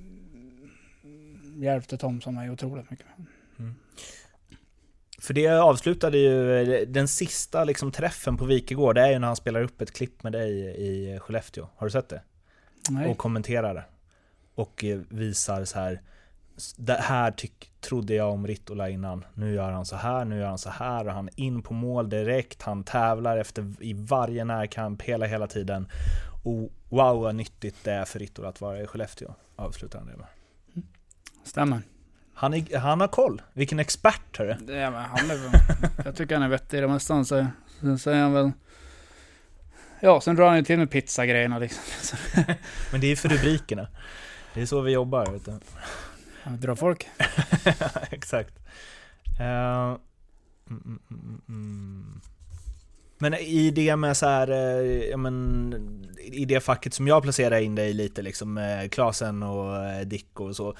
hjälpte Thomson mig otroligt mycket. För det avslutade ju, den sista liksom träffen på Wikegård, det är ju när han spelar upp ett klipp med dig i Skellefteå. Har du sett det? Nej. och kommenterar det. Och eh, visar så här. "S- Det här tyck, trodde jag om Rittola innan. Nu gör han så här, nu gör han så här och han är in på mål direkt. Han tävlar efter i varje närkamp hela, hela tiden. Och wow vad nyttigt det är för Rittola att vara i Skellefteå. Avslutar han det med. Stämmer. Han, är, han har koll. Vilken expert hörru. Det är, men han är väl, jag tycker han är vettig i det mesta han säger. Sen säger han väl... Ja, sen drar han ju till med pizzagrejerna liksom. Men det är för rubrikerna. Det är så vi jobbar. Vet du. Dra folk. Exakt. Uh, mm, mm, mm. Men i det med så här, eh, ja men, i det facket som jag placerar in dig lite liksom, Klasen och eh, Dick och så.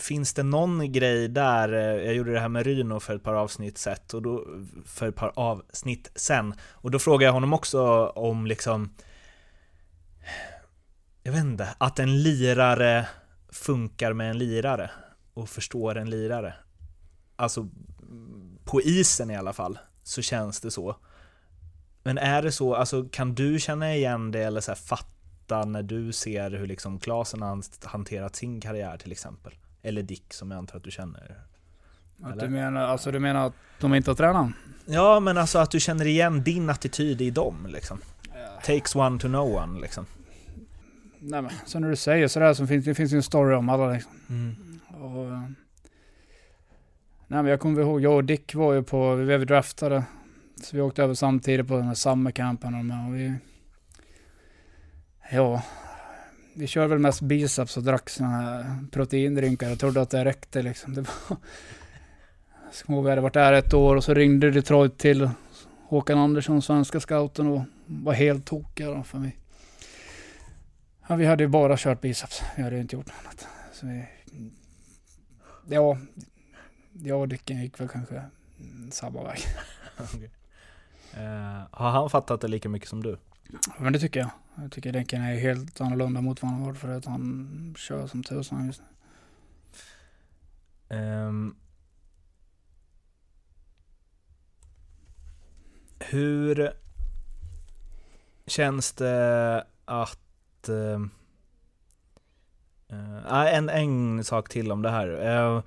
Finns det någon grej där, eh, jag gjorde det här med Ryno för ett par avsnitt sett, och då, för ett par avsnitt sen, och då frågade jag honom också om liksom, jag vet inte, att en lirare funkar med en lirare och förstår en lirare. Alltså, på isen i alla fall, så känns det så. Men är det så, alltså kan du känna igen det eller så här, fatta när du ser hur liksom Klasen har hanterat sin karriär till exempel? Eller Dick som jag antar att du känner. Att du, menar, alltså du menar att de inte har tränat? Ja, men alltså att du känner igen din attityd i dem liksom. Takes one to know one liksom. Nej men, så när du säger sådär så finns det finns en story om alla liksom. Mm. Och, eh, nej men jag kommer ihåg, jag och Dick var ju på, vi blev draftade. Så vi åkte över samtidigt på den här summercampen och, med, och vi... Ja. Vi körde väl mest biceps och drack såna här proteindrinkar och trodde att det räckte liksom. Det var... Ihåg, vi hade varit där ett år och så ringde Detroit till Håkan Andersson, svenska scouten och var helt tokiga då för mig. Ja, vi hade ju bara kört biceps. Vi hade ju inte gjort något annat. Så vi, ja, jag och Dicken gick väl kanske mm, samma väg. Eh, har han fattat det lika mycket som du? Men det tycker jag. Jag tycker Dicken är helt annorlunda mot vad han varit förut. Han kör som tusan just nu. Ehm. hur känns det att att... eh, eh ah, en, en sak till om det här. Eh,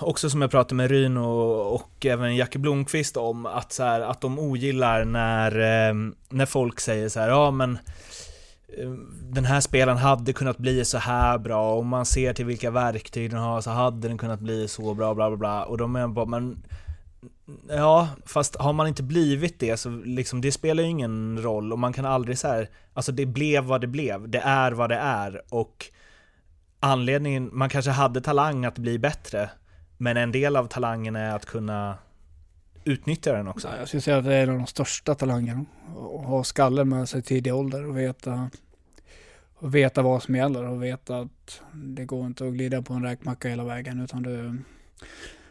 också som jag pratade med Ryn och, och även Jackie Blomqvist om, att, så här, att de ogillar när, ehm, när folk säger så här, ja men eh, den här spelaren hade kunnat bli så här bra, om man ser till vilka verktyg den har så hade den kunnat bli så bra, bla bla bla. Och de menar bara, men Ja, fast har man inte blivit det så liksom, det spelar ju ingen roll och man kan aldrig så här, alltså det blev vad det blev, det är vad det är och anledningen, man kanske hade talang att bli bättre, men en del av talangen är att kunna utnyttja den också. Jag skulle säga att det är en av de största talangerna. Att ha skallen med sig i tidig ålder och veta, och veta vad som gäller och veta att det går inte att glida på en räkmacka hela vägen utan du...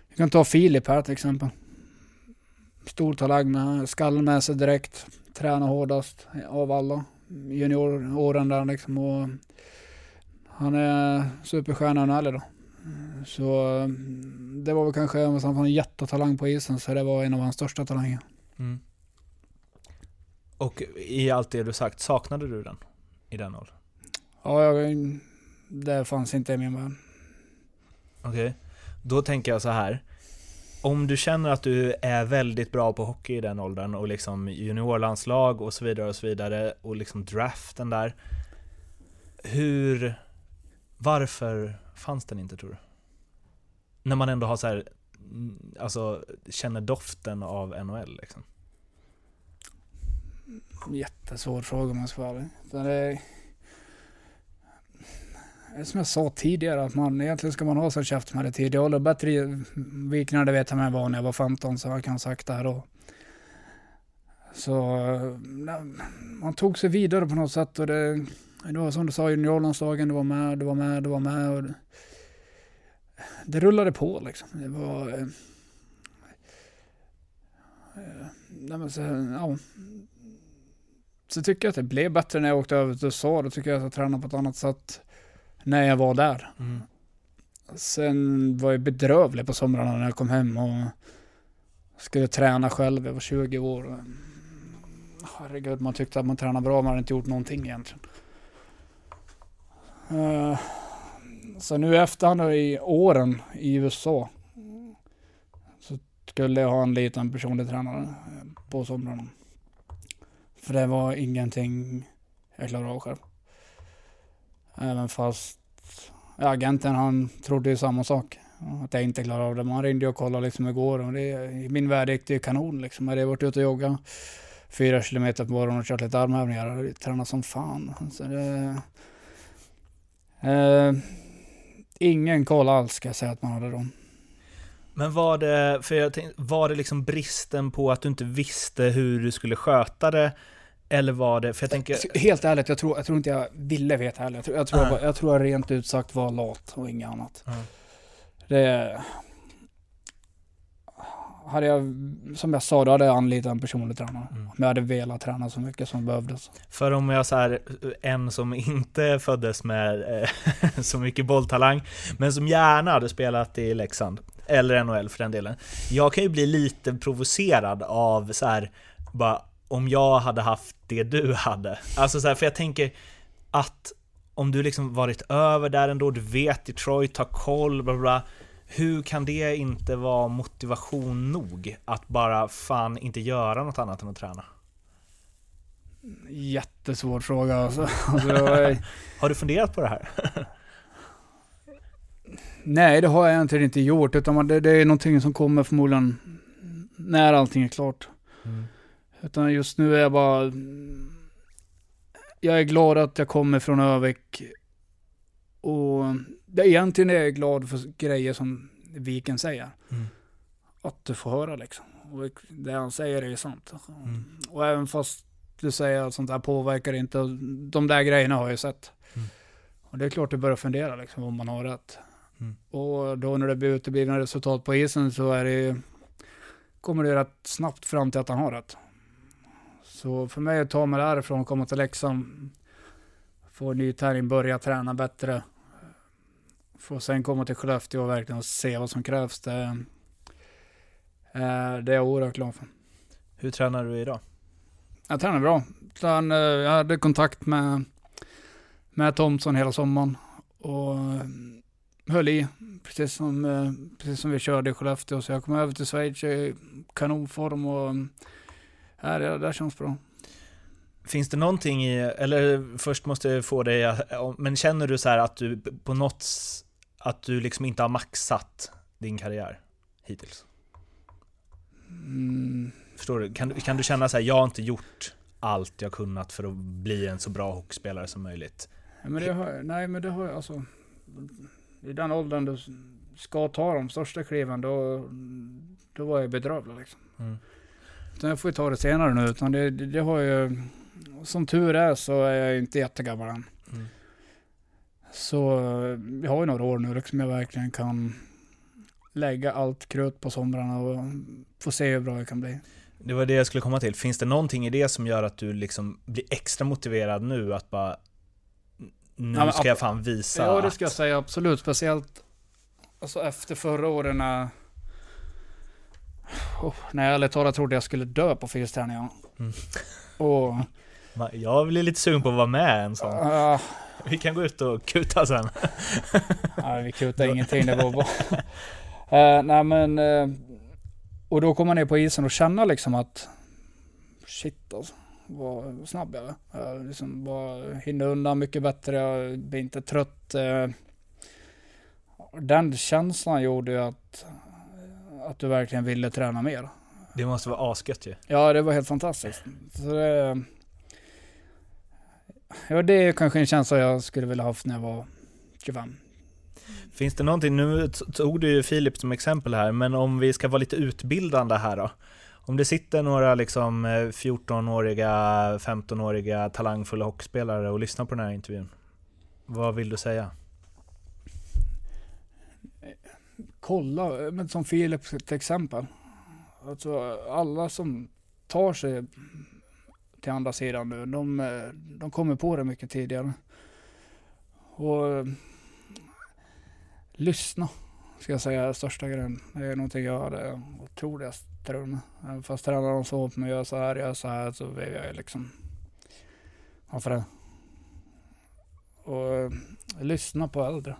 Du kan ta Filip här till exempel. Stor talang med skallen med sig direkt. Tränar hårdast av alla junioråren där liksom. Och han är superstjärna och ärlig då. Så mm, det var väl kanske, han var en jättetalang på isen så det var en av hans största talanger. Mm. Och i allt det du sagt, saknade du den? I den åldern? Ja, jag, det fanns inte i min värld. Okej. Då tänker jag så här. Om du känner att du är väldigt bra på hockey i den åldern och liksom juniorlandslag och så vidare och så vidare och liksom draften där. Hur Varför fanns den inte tror du? När man ändå har så här, mm, alltså känner doften av NHL liksom. Jättesvår fråga om jag ska vara ärlig. Utan det är, det är Eh, som jag sa tidigare, att man egentligen ska man ha sån käft med det tidigare. Jag bättre Viken det vet jag med var när jag var 15, så jag kan ha sagt det här då. Så eh, man tog sig vidare på något sätt och det, det var som du sa, juniorlandslagen, du var med, du var med, du var med. Och det, det rullade på liksom. Det var... Eh, eh, nej, men så, ja. så tycker jag att det blev bättre när jag åkte över till USA. Då tycker jag att jag tränade på ett annat sätt när jag var där. Mm. Sen var jag bedrövlig på somrarna när jag kom hem och skulle träna själv. Jag var 20 år. Herregud, man tyckte att man tränade bra, man hade inte gjort någonting egentligen. Uh, så nu efterhand i åren i USA så skulle jag ha en liten personlig tränare på somrarna. För det var ingenting jag klarade av själv. Även fast ja, agenten han trodde ju samma sak. Att jag inte klarade av det. Man ringde och kollade liksom igår och det, i min värld gick det ju kanon liksom. Jag hade varit ute och joggat fyra kilometer på morgonen och kört lite armhävningar och tränat som fan. Så det, eh, ingen koll alls ska jag säga att man hade då. Men var det, för jag tänkte, var det liksom bristen på att du inte visste hur du skulle sköta det? Eller var det, för jag tänker... Helt ärligt, jag tror, jag tror inte jag ville veta heller. Jag tror jag, tror jag, jag, tror jag rent ut sagt var lat och inget annat. Mm. Det... Hade jag, som jag sa, då hade jag anlitat en personlig tränare. Mm. Om jag hade velat träna så mycket som behövdes. För om jag så här, en som inte föddes med eh, så mycket bolltalang, men som gärna hade spelat i Leksand, eller NHL för den delen. Jag kan ju bli lite provocerad av så här, bara om jag hade haft det du hade. Alltså så här, för jag tänker att om du liksom varit över där ändå, du vet Detroit, har koll, bla bla. Hur kan det inte vara motivation nog att bara fan inte göra något annat än att träna? Jättesvår fråga alltså. alltså jag, Har du funderat på det här? nej, det har jag egentligen inte gjort. Utan det, det är någonting som kommer förmodligen när allting är klart. Mm. Utan just nu är jag bara... Jag är glad att jag kommer från Övik. Och det, egentligen är jag glad för grejer som Viken säger. Mm. Att du får höra liksom. Och det han säger är ju sant. Mm. Och även fast du säger att sånt här påverkar inte. De där grejerna har jag sett. Mm. Och det är klart du börjar fundera liksom om man har rätt. Mm. Och då när det blir uteblivna resultat på isen så är det ju, kommer det rätt snabbt fram till att han har rätt. Så för mig att ta mig därifrån och komma till Leksand, få en ny träning, börja träna bättre. Få sen komma till Skellefteå och verkligen se vad som krävs. Det, det är jag oerhört glad för. Hur tränar du idag? Jag tränar bra. Eh, jag hade kontakt med, med Thomson hela sommaren. Och eh, höll i, precis som, eh, precis som vi körde i Skellefteå. Så jag kom över till Schweiz i kanonform och ja, det, det känns bra. Finns det någonting i, eller först måste jag få dig, men känner du så här att du på något, att du liksom inte har maxat din karriär hittills? Mm, Förstår du? Kan, du- kan du känna så här, jag har inte gjort allt jag kunnat för att bli en så bra hockeyspelare som möjligt? men det har, nej, men det har jag alltså. I den åldern du ska ta de största kliven, då, då var jag bedrövlig liksom. Mm. Utan jag får ju ta det senare nu. Utan det, det, det har ju, som tur är så är jag inte jättegammal än. Mm. Så eh, jag har ju några år nu liksom jag verkligen kan lägga allt krut på somrarna och få se hur bra jag kan bli. Det var det jag skulle komma till. Finns det någonting i det som gör att du liksom blir extra motiverad nu att bara nu Ja, ska jag fan visa Ja det ska jag säga absolut. Speciellt alltså efter förra året när oh, jag ärligt talat trodde jag skulle dö på fysträningen. Mm. Och Jag blir lite sugen på att vara med en sån. uh, Vi kan gå ut och kuta sen. nej, vi kutade ingenting. Det var bara... Eh, nej men eh, och då kommer man ner på isen och känna liksom att shit alltså. Vad snabb jag är. Jag liksom bara hinner undan mycket bättre. Jag blir inte trött. eh, den känslan gjorde ju att, att du verkligen ville träna mer. Det måste vara asgött ju. Ja, det var helt fantastiskt. Så det, ja, det är kanske en känsla jag skulle vilja haft när jag var 25. Finns det någonting, nu tog du ju Filip som exempel här, men om vi ska vara lite utbildande här då? Om det sitter några liksom eh, 14-åriga, 15-åriga talangfulla hockeyspelare och lyssnar på den här intervjun. Vad vill du säga? Kolla, eh, men som Filip till exempel. Alltså alla som tar sig till andra sidan nu, de, eh, de kommer på det mycket tidigare. Och eh, lyssna, ska jag säga, är största grejen. Det är någonting jag hade otroliga strul med. Även Fast tränaren sa åt mig att göra så här, göra så här, så blev jag liksom, varför det? Och lyssna på äldre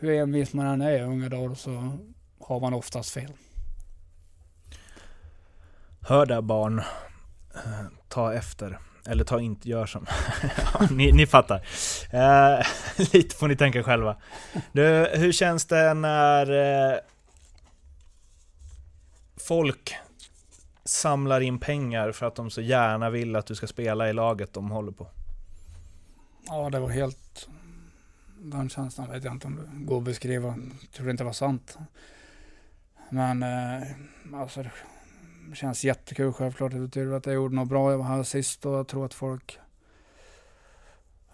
hur envis man än är i unga dagar så har man oftast fel. Hör där barn, Eh, ta efter. Eller ta inte, gör som. Ja, ni, ni fattar. Eh, lite får ni tänka själva. Du, hur känns det när eh, folk samlar in pengar för att de så gärna vill att du ska spela i laget de håller på? Ja, det var helt... Den känslan vet jag inte om det går att beskriva. Jag tror inte det var sant. Men eh, alltså, det känns jättekul självklart. Det betyder att jag gjorde något bra. Jag var här sist och jag tror att folk...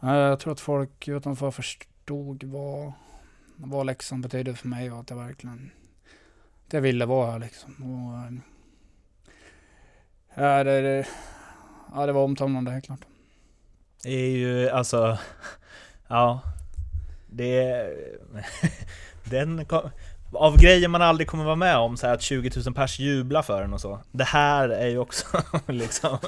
Eh, jag tror att folk utanför förstod vad, vad Leksand betydde för mig och att jag verkligen... Att jag ville vara här liksom. Och, eh, det, det, ja, det var omtumlande helt klart. Det är ju alltså, ja, det den, kom- av grejer man aldrig kommer vara med om, så här att 20 000 pers jublar för en och så. Det här är ju också liksom,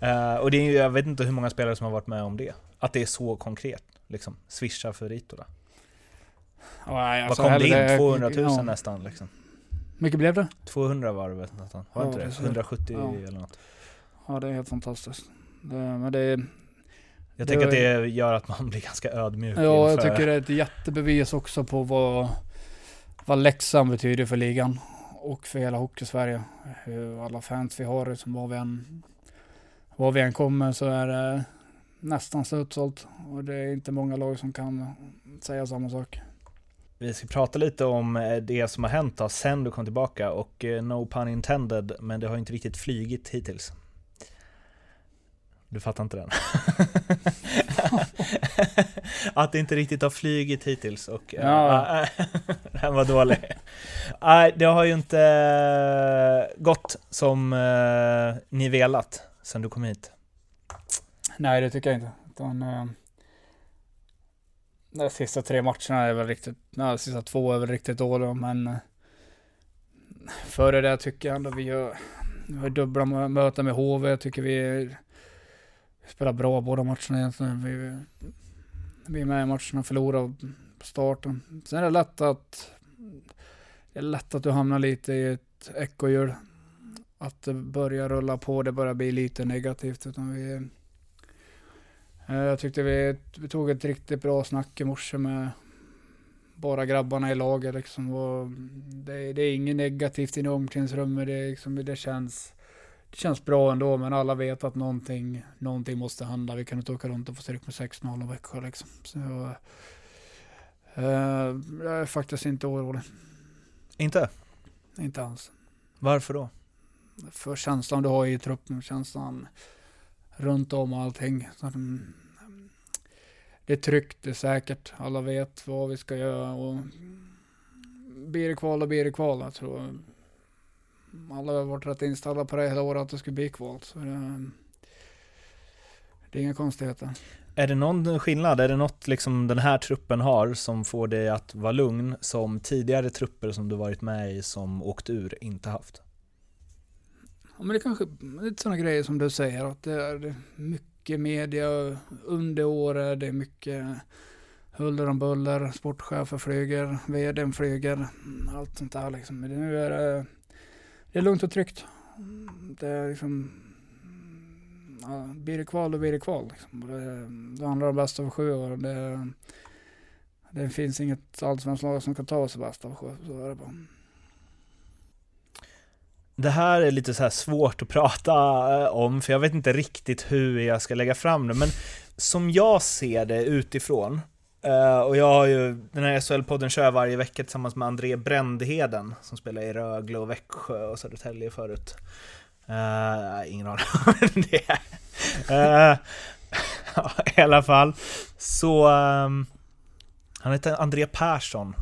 eh, och det är jag vet inte hur många spelare som har varit med om det. Att det är så konkret, liksom, swisha för Ritola. Ja, nej, Vad alltså, kom det in? 200 000 ja. nästan liksom. Mycket blev det? 200 var det väl nästan? Var Ja, inte det det? ser- 170 ja. eller något. Ja, det är helt fantastiskt. Det, men det Jag Det tänker att det gör att man blir ganska ödmjuk ja, jag tycker det är ett jättebevis också på vad, vad Leksand betyder för ligan och för hela Hockeysverige. Hur alla fans vi har, liksom, var, vi än, var vi än kommer så är det nästan slutsålt och det är inte många lag som kan säga samma sak. Vi ska prata lite om eh, det som har hänt då, sen du kom tillbaka och eh, no pun intended, men det har inte riktigt flygit hittills. Du fattar inte den? Att det inte riktigt har flygit hittills och... eh, Ja. den var dålig. Nej, det har ju inte eh, gått som eh, ni velat sen du kom hit. Nej, det tycker jag inte. Utan, de sista tre matcherna är väl riktigt, nej, de sista två är väl riktigt dåliga, men före det tycker jag ändå vi gör, vi har dubbla mö- möten med HV. Jag tycker vi, vi Spelade bra båda matcherna egentligen. Vi, vi är med i matcherna, förlorar på starten. Sen är det lätt att, det är lätt att du hamnar lite i ett ekorrhjul. Att det börjar rulla på, det börjar bli lite negativt. Utan vi, eh, Jag tyckte vi, vi tog ett riktigt bra snack i morse med bara grabbarna i laget liksom. Och det, det är inget negativt i omklädningsrummet. Det, är liksom, det, känns, det känns bra ändå, men alla vet att någonting, någonting måste hända. Vi kan inte åka runt och få stryk med 6-0 och Växjö liksom. Så, eh, jag är faktiskt inte orolig. Inte? Inte alls. Varför då? För känslan du har i truppen, känslan runt om och allting. Så mm, det är tryggt, det är säkert. Alla vet vad vi ska göra och blir det kval, då blir det kval. Jag tror alla har varit rätt inställda på det hela året att det skulle bli kval. Så det, det är inga konstigheter. Är det någon skillnad? Är det något liksom den här truppen har som får dig att vara lugn som tidigare trupper som du varit med i som åkt ur inte haft? Ja, men det kanske lite sådana grejer som du säger. Att det är mycket media under året. Det är mycket huller om buller. Sportchefer flyger. Vdn flyger. Allt sånt där liksom. Men nu är det, det är lugnt och tryggt. Det är liksom ja, blir det kval då blir det kval. Liksom. Och Det, det handlar om bäst av sju år. Det, Det finns inget allsvenskt lag som kan ta Sebastian så är det bara. Det här är lite så här svårt att prata eh, om, för jag vet inte riktigt hur jag ska lägga fram det, men som jag ser det utifrån, Uh, och jag har ju, den här SHL-podden kör varje vecka tillsammans med André Brändheden, som spelar i Rögle och Växjö och Södertälje förut. Uh, ingen aning om det är. Uh, I alla fall, så... Um, han hette André Persson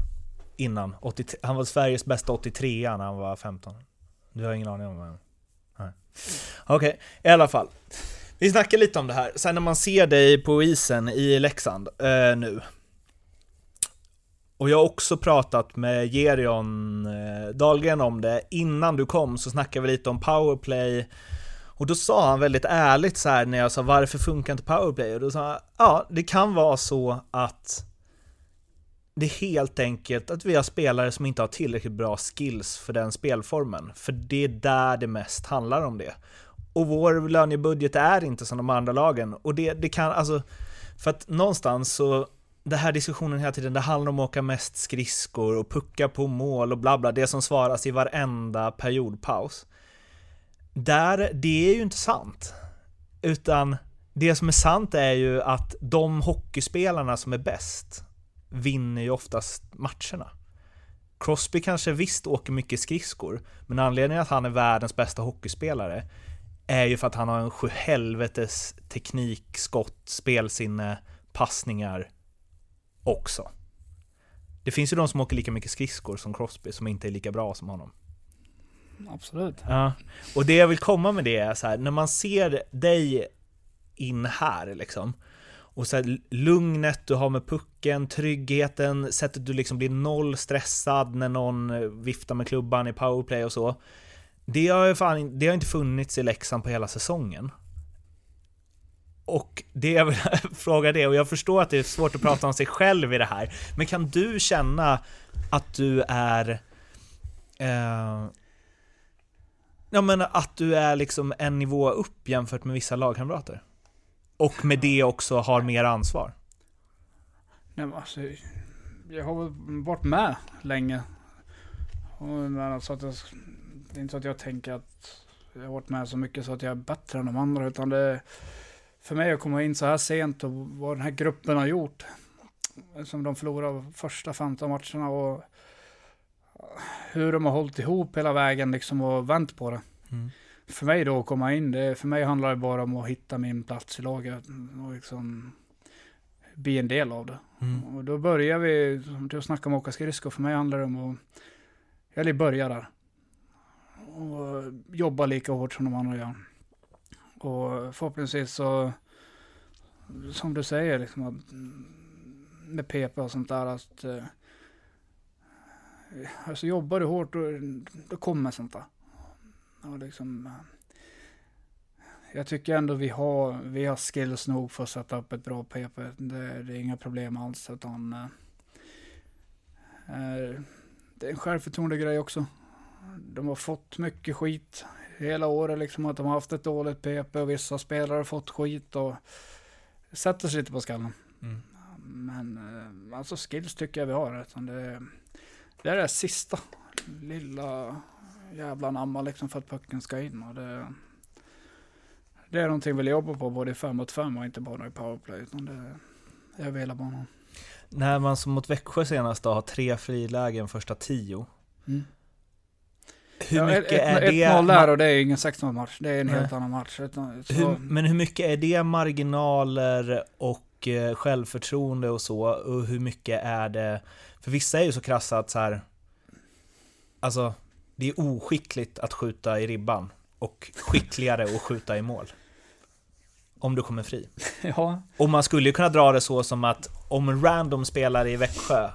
innan, 80, han var Sveriges bästa 83 när han var 15. Du har ingen aning om vem? Okej, okay, i alla fall. Vi snackar lite om det här, sen när man ser dig på isen i Leksand eh, nu. Och jag har också pratat med Gerion eh, Dahlgren om det. Innan du kom så snackade vi lite om powerplay. Och då sa han väldigt ärligt så här när jag sa varför funkar inte powerplay? Och då sa han, ja det kan vara så att det är helt enkelt att vi har spelare som inte har tillräckligt bra skills för den spelformen. För det är där det mest handlar om det. Och vår lönebudget är inte som de andra lagen. Och det, det kan, alltså, för att någonstans så, den här diskussionen hela tiden, det handlar om att åka mest skridskor och pucka på mål och bla bla, det som svaras i varenda periodpaus. Där, det är ju inte sant. Utan det som är sant är ju att de hockeyspelarna som är bäst, vinner ju oftast matcherna. Crosby kanske visst åker mycket skridskor, men anledningen att han är världens bästa hockeyspelare är ju för att han har en sjuhelvetes teknik, skott, spelsinne, passningar också. Det finns ju de som åker lika mycket skridskor som Crosby som inte är lika bra som honom. Absolut. Ja, och det jag vill komma med det är så här, när man ser dig in här liksom, och så här, lugnet du har med pucken, tryggheten, sättet du liksom blir noll stressad när någon eh, viftar med klubban i powerplay och så. Det har, fan, det har inte funnits i Leksand på hela säsongen. Och det jag vill fråga det, och jag förstår att det är svårt att prata om sig själv i det här, men kan du känna att du är... Eh, ja men att du är liksom en nivå upp jämfört med vissa lagkamrater? Och med det också har mer ansvar? Nej men alltså, jag har varit med länge. Och, men alltså att jag, det är inte så att jag tänker att jag har varit med så mycket så att jag är bättre än de andra. Utan det för mig att komma in så här sent och vad den här gruppen har gjort. Som de förlorade första 15 matcherna och hur de har hållit ihop hela vägen liksom och vänt på det. Mm för mig då att komma in, det, för mig handlar det bara om att hitta min plats i laget och liksom bli en del av det. Mm. Och då börjar vi, som du snackade om åka skridskor, för mig handlar det om att, eller börja där. Och jobba lika hårt som de andra gör. Och förhoppningsvis så, som du säger, liksom att, med PP och sånt där, att eh, alltså jobbar du hårt då, då kommer sånt där. Och liksom, eh, jag tycker ändå vi har, vi har skills nog för att sätta upp ett bra PP. Det, det är inga problem alls. Utan, äh, det är en självförtroende-grej också. De har fått mycket skit hela året, liksom att de har haft ett dåligt PP och vissa spelare har fått skit och sätter sig lite på skallen. Mm. Men alltså skills tycker jag vi har. Utan det, det är det sista lilla jävla namma liksom för att pucken ska in. Och det, det är någonting vi vill jobba på både i 5 mot 5 och inte bara i powerplay. Utan det är över hela banan. När man som mot Växjö senast då har tre frilägen första tio. Mm. Hur ja, mycket ett, är det? 1-0 där och det är ingen 16 match. Det är en helt annan match. Hur, men hur mycket är det marginaler och eh, självförtroende och så? Och hur mycket är det? För vissa är ju så krassa att så här. Alltså, det är oskickligt att skjuta i ribban och skickligare att skjuta i mål. Om du kommer fri. Ja. Och man skulle ju kunna dra det så som att om en random spelare i Växjö,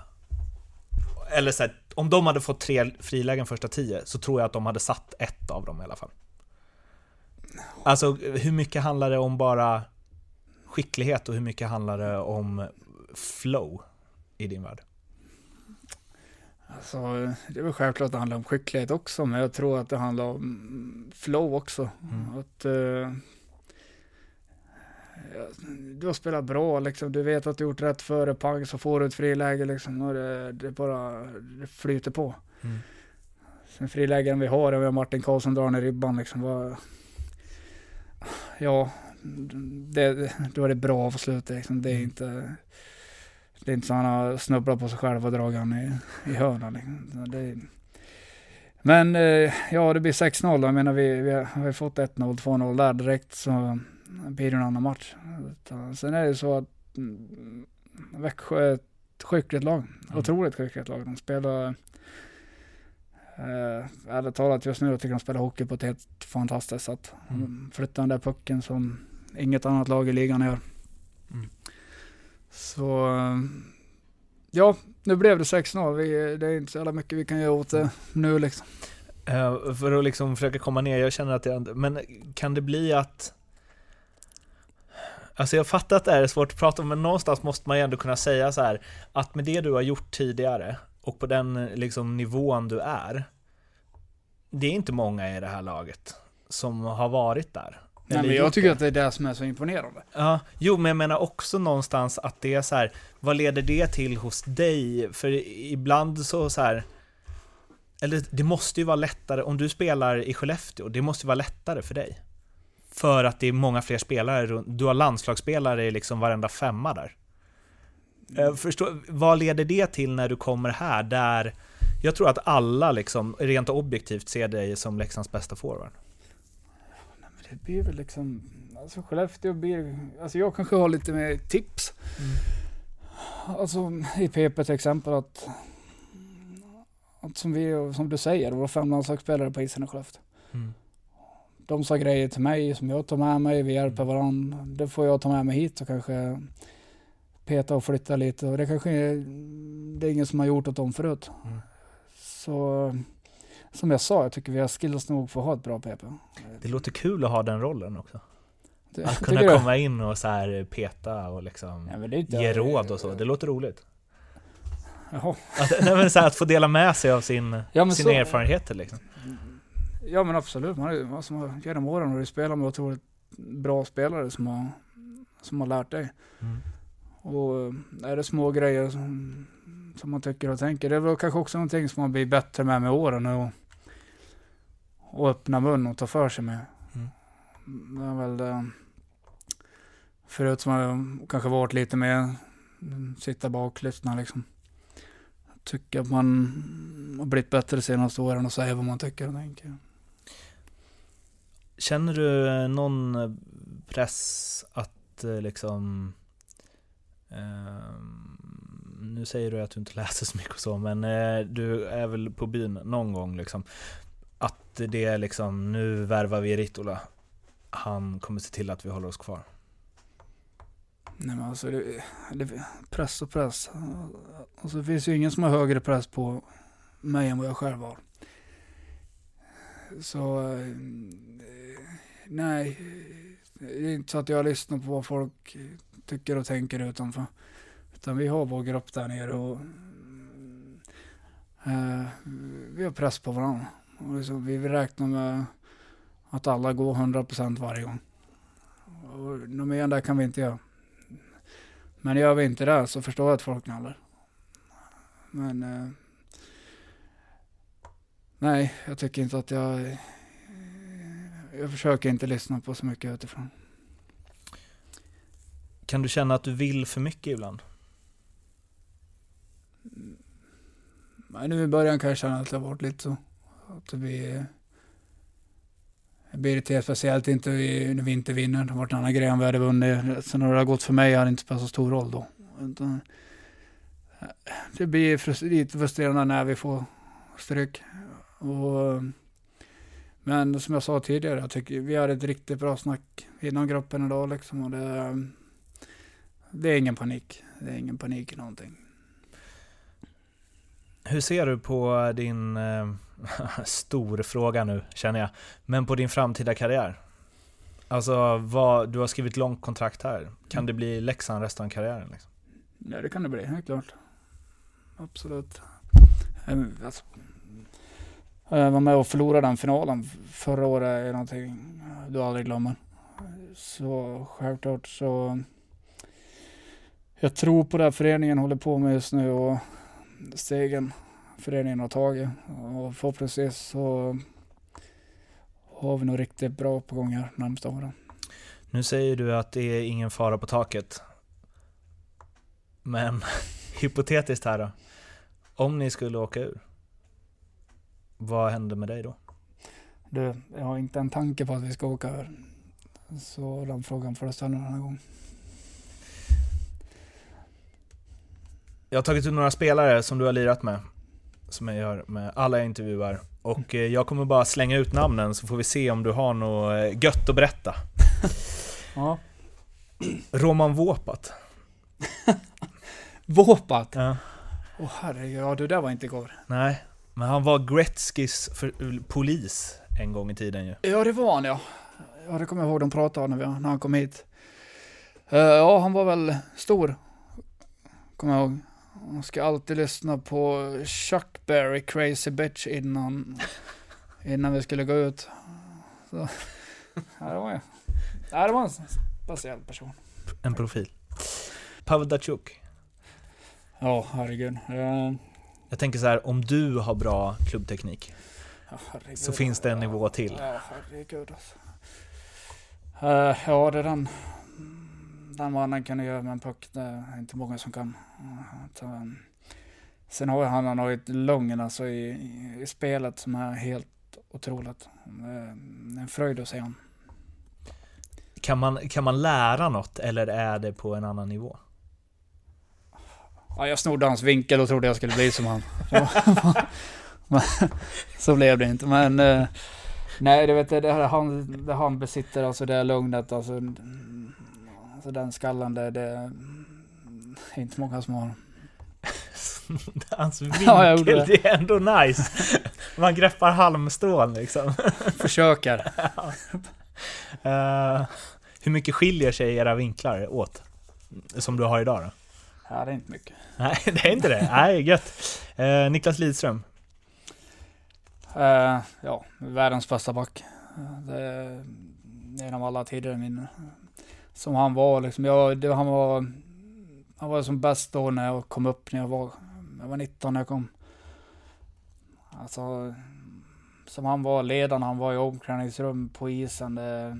eller så här, om de hade fått tre frilägen första tio, så tror jag att de hade satt ett av dem i alla fall. Alltså, hur mycket handlar det om bara skicklighet och hur mycket handlar det om flow i din värld? Alltså, det är väl självklart att det handlar om skicklighet också, men jag tror att det handlar om flow också. Mm. Att, uh, du har spelat bra liksom. Du vet att du gjort rätt före, pang så får du ett friläge liksom. Och det, det bara det flyter på. Mm. Sen frilägen vi har, vi har Martin Karlsson drar ner ribban liksom. Var, ja, det, då är det bra på slutet liksom. Det är Mm. inte det är inte så han har snubblat på sig själv och dragit han i, i hörnan. Liksom. Det men eh, ja, det blir 6-0 då. Jag menar vi, vi har fått 1-0, 2-0 där direkt så blir det en annan match. Utan, sen är det så att mm, Växjö är ett skickligt lag. Otroligt skickligt lag. De spelar Eh, ärligt talat just nu jag tycker de spelar hockey på ett helt fantastiskt sätt. Mm. Flyttar den där pucken som inget annat lag i ligan gör. Mm. Så eh, ja, nu blev det 6-0. Vi, det är inte så jävla mycket vi kan göra åt det nu liksom. Eh, för att liksom försöka komma ner, jag känner att det, men kan det bli att Alltså jag fattar att det är svårt att prata om, men någonstans måste man ju ändå kunna säga så här att med det du har gjort tidigare och på den liksom nivån du är det är inte många i det här laget som har varit där. Nej, men jag tycker det. att det är det som är så imponerande. Ja, jo, men jag menar också någonstans att det är så här, vad leder det till hos dig? För ibland så så här, eller det måste ju vara lättare, om du spelar i Skellefteå, det måste ju vara lättare för dig. För att det är många fler spelare, du har landslagsspelare i liksom varenda femma där. Eh, Förstår, vad leder det till när du kommer här, där jag tror att alla liksom, rent objektivt ser dig som Leksands bästa forward? Men det blir väl liksom, alltså Skellefteå blir, alltså jag kanske har lite mer tips. Alltså i PP till exempel att, att som vi, som du säger, våra fem landslagsspelare på isen i Skellefteå. Mm. De sa grejer till mig som jag tar med mig, vi hjälper varandra. Det får jag ta med mig hit och kanske peta och flytta lite och det kanske är, det är ingen som har gjort åt dem förut. Mm. Så som jag sa, jag tycker vi har skills nog för att ha ett bra PP. Det låter kul att ha den rollen också. Det- Att kunna komma in och så här peta och liksom Ja, inte- ge råd och så, det låter roligt. Jaha. Att, nej, men så här, att få dela med sig av sin, Ja, sina så- erfarenheter liksom. Ja men absolut, man ju- alltså, genom åren har du spelat med otroligt bra spelare som har, som har lärt dig. Mm. Och eh, är det små grejer som, som man tycker och tänker, det är väl kanske också någonting som man blir bättre med med åren och, och öppna mun och ta för sig med. Mm. Det är väl det. Förut som jag kanske varit lite mer mm, sitta bak, lyssna liksom. Jag tycker att man har blivit bättre de senaste åren och säga vad man tycker och tänker. Känner du eh, någon eh, press att eh, liksom eh, nu säger du att du inte läser så mycket och så, men eh, du är väl på byn någon gång liksom. Att det är liksom, nu värvar vi Ritola. Han kommer se till att vi håller oss kvar. Nej men alltså, det, det, press och press. Alltså det finns ju ingen som har högre press på mig än vad jag själv har. Så, eh, nej. Det är inte så att jag lyssnar på vad folk tycker och tänker utanför. Utan vi har vår grupp där nere och eh, vi har press på varandra. Och liksom, vi vill räkna med att alla går 100% varje gång. Och något mer än det kan vi inte göra. Men gör vi inte det så förstår jag att folk gnäller. Men eh, nej, jag tycker inte att jag jag försöker inte lyssna på så mycket utifrån. Kan du känna att du vill för mycket ibland? Men nu i början kan jag känna att det har varit lite så. Att det blir jag blir irriterad, speciellt inte vi, när vi inte vinner. Det har varit en annan grej om vi hade vunnit. Sen när det har gått för mig hade det inte spelat så stor roll då. Det blir lite frustrerande när vi får stryk. Och, men som jag sa tidigare, jag tycker vi hade ett riktigt bra snack inom gruppen idag liksom. Och det, det är ingen panik. Det är ingen panik i någonting. Hur ser du på din, eh, stor fråga nu känner jag, men på din framtida karriär? Alltså, vad, du har skrivit långt kontrakt här. Kan det bli Leksand resten av karriären? Liksom? Ja, det kan det bli, helt klart. Absolut. Eh, Alltså, Eh, var med och förlorade den finalen förra året är någonting du aldrig glömmer. Så självklart så jag tror på det föreningen håller på med just nu och stegen föreningen har tagit. Och förhoppningsvis så har vi nog riktigt bra på gång här närmsta åren. Nu säger du att det är ingen fara på taket. Men hypotetiskt här då. Om ni skulle åka ur, vad händer med dig då? Du, jag har inte en tanke på att vi ska åka över. Så den frågan får du ställa en annan gång. Jag har tagit ut några spelare som du har lirat med, som jag gör med alla jag intervjuar. Och eh, jag kommer bara slänga ut namnen så får vi se om du har något eh, gött att berätta. Ja. Roman Våpat. Våpat! Ja. Åh herregud, ja det där var inte igår. Nej, men han var Gretzkys för, polis en gång i tiden ju. Ja det var han ja. Ja det kommer jag ihåg de pratade om när, när han kom hit. Eh, ja han var väl stor. Kommer jag ihåg. Man ska alltid lyssna på Chuck Berry, Crazy Bitch innan, innan vi skulle gå ut. Så, ja, det var ju. Ja, det var en speciell person. En profil. Pavel Datsjuk. Ja, herregud. Eh, Jag tänker så här, om du har bra klubbteknik ja, så finns det en nivå till. Ja, herregud alltså. Eh, ja, det är den. Den mannen kan göra med en puck. Det är inte många som kan. Um, sen har han, han har ett lugn alltså i, i, i spelet som är helt otroligt. Är en fröjd att se honom. Kan man, kan man lära något eller är det på en annan nivå? Ja, jag snodde hans vinkel och trodde jag skulle bli som han. Så blev det inte. Men eh, nej, du vet det, här han, det han besitter, alltså det lugnet, alltså, alltså den skallen, det, det är inte många som har. Hans vinkel, Ja, jag gjorde det. det är ändå nice. Man greppar halmstrån liksom. Försöker. Eh, hur mycket skiljer sig era vinklar åt? Som du har idag då? Ja, det är inte mycket. Nej, det är inte det. Nej, gött. Eh, Niklas Lidström. Eh, ja, världens bästa back. Det är genom alla tider min. Som han var liksom. Jag, det, han var han var som bäst då när jag kom upp när jag var, jag var 19 när jag kom. Alltså, som han var ledaren, han var i omklädningsrum, på isen. Det,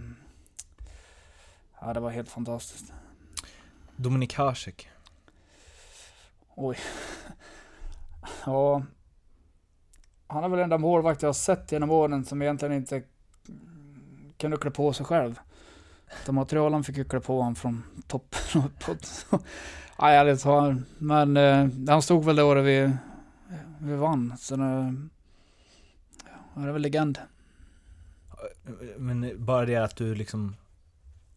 ja, det var helt fantastiskt. Dominik Hasek. Oj. Ja. Han är väl den enda målvakt jag har sett genom åren som egentligen inte kunde klä på sig själv. De materialen fick ju klä på honom från toppen uppåt. Ja, ärligt talat. Men eh, han stod väl det året vi, vi vann. Så nu, ja, det är väl legend. Men bara det att du liksom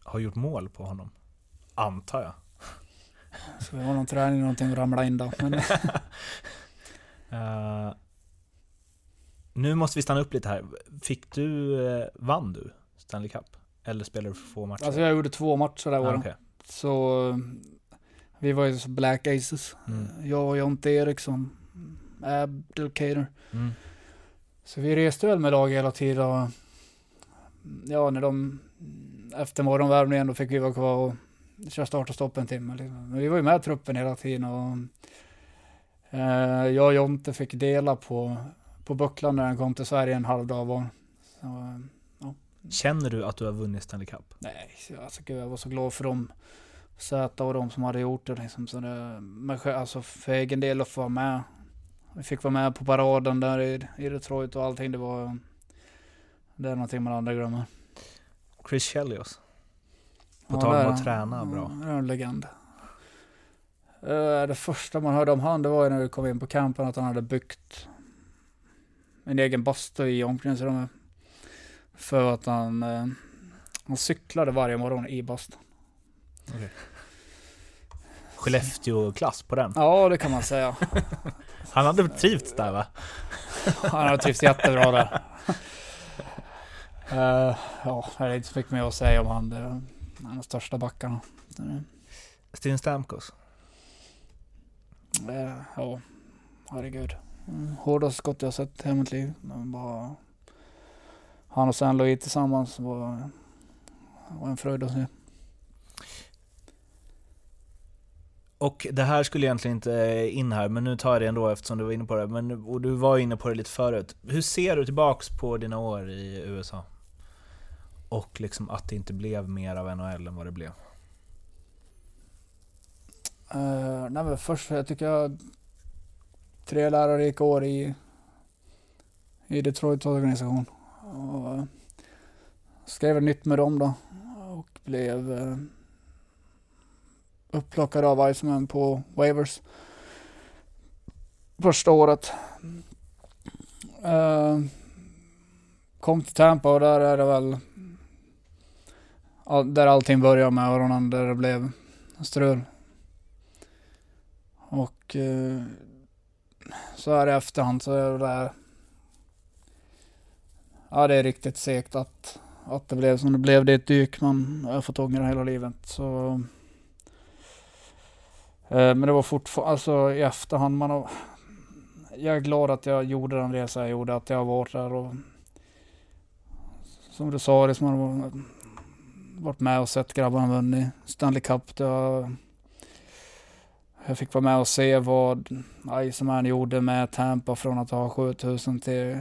har gjort mål på honom. Antar jag. Så vi har någon träning, någonting att ramla in då. Men, Eh, nu måste vi stanna upp lite här. Fick du, eh, vann du Stanley Cup? Eller spelade du för få matcher? alltså jag gjorde två matcher det ah, året. okej. Så eh, vi var ju så Black Aces. Mm. Jag och Jonte Eriksson, Abdelkader. Mm. Så vi reste väl med lag hela tiden och ja, när de efter morgonvärmningen då fick vi vara kvar och köra start och stopp en timme. Liksom. Men vi var ju med truppen hela tiden och eh, jag och Jonte fick dela på, på bucklan när han kom till Sverige en halv dag var. Så, eh, Känner du att du har vunnit Stanley Cup? nej, alltså gud, jag var så glad för dem. Zäta och de som hade gjort det liksom. Så det, men alltså för egen del att få vara med. Vi fick vara med på paraden där i, i Detroit och allting. Det var... Det är någonting man aldrig glömmer. Chris Chelios? På Ja, tal om att träna bra. Ja, det är en legend. Eh, Det första man hörde om han, det var ju när vi kom in på campen att han hade byggt en egen bastu i omklädningsrummet. För att han, eh, han cyklade varje morgon i bastun. Skellefteå-klass på den. Ja, det kan man säga. Han hade trivts där va? Han har trivts jättebra där. Eh, ja, det är inte så mycket mer att säga om han. Det de största backarna. Sten Stamkos. Eh, ja, herregud. Mm, Hårdaste skott jag sett i hela mitt liv. Bara... Han och Saint Louis tillsammans var... var en fröjd att se. Och det här skulle egentligen inte in här, men nu tar jag det ändå eftersom du var inne på det. Men, och du var inne på det lite förut. Hur ser du tillbaks på dina år i USA? Och liksom att det inte blev mer av NHL än vad det blev. Uh, nej men först, jag tycker jag tre lärorika år i, i Detroits organisation. Och, uh, skrev nytt med dem då och blev uh, upplockad av Iceman på Wavers första året. Uh, kom till Tampa och där är det väl all, där allting började med öronen, där det blev strul. Och eh, så här i efterhand så är det där Ja det är riktigt segt att, att det blev som det blev. Det är ett dyk man har fått ångra hela livet. Så Eh, men det var fortfarande, alltså i efterhand, man har, jag är glad att jag gjorde den resa jag gjorde, att jag har varit där och som du sa, det man har varit med och sett grabbarna vunnit Stanley Cup. Det var, jag fick vara med och se vad Iceman gjorde med Tampa från att ha 7000 till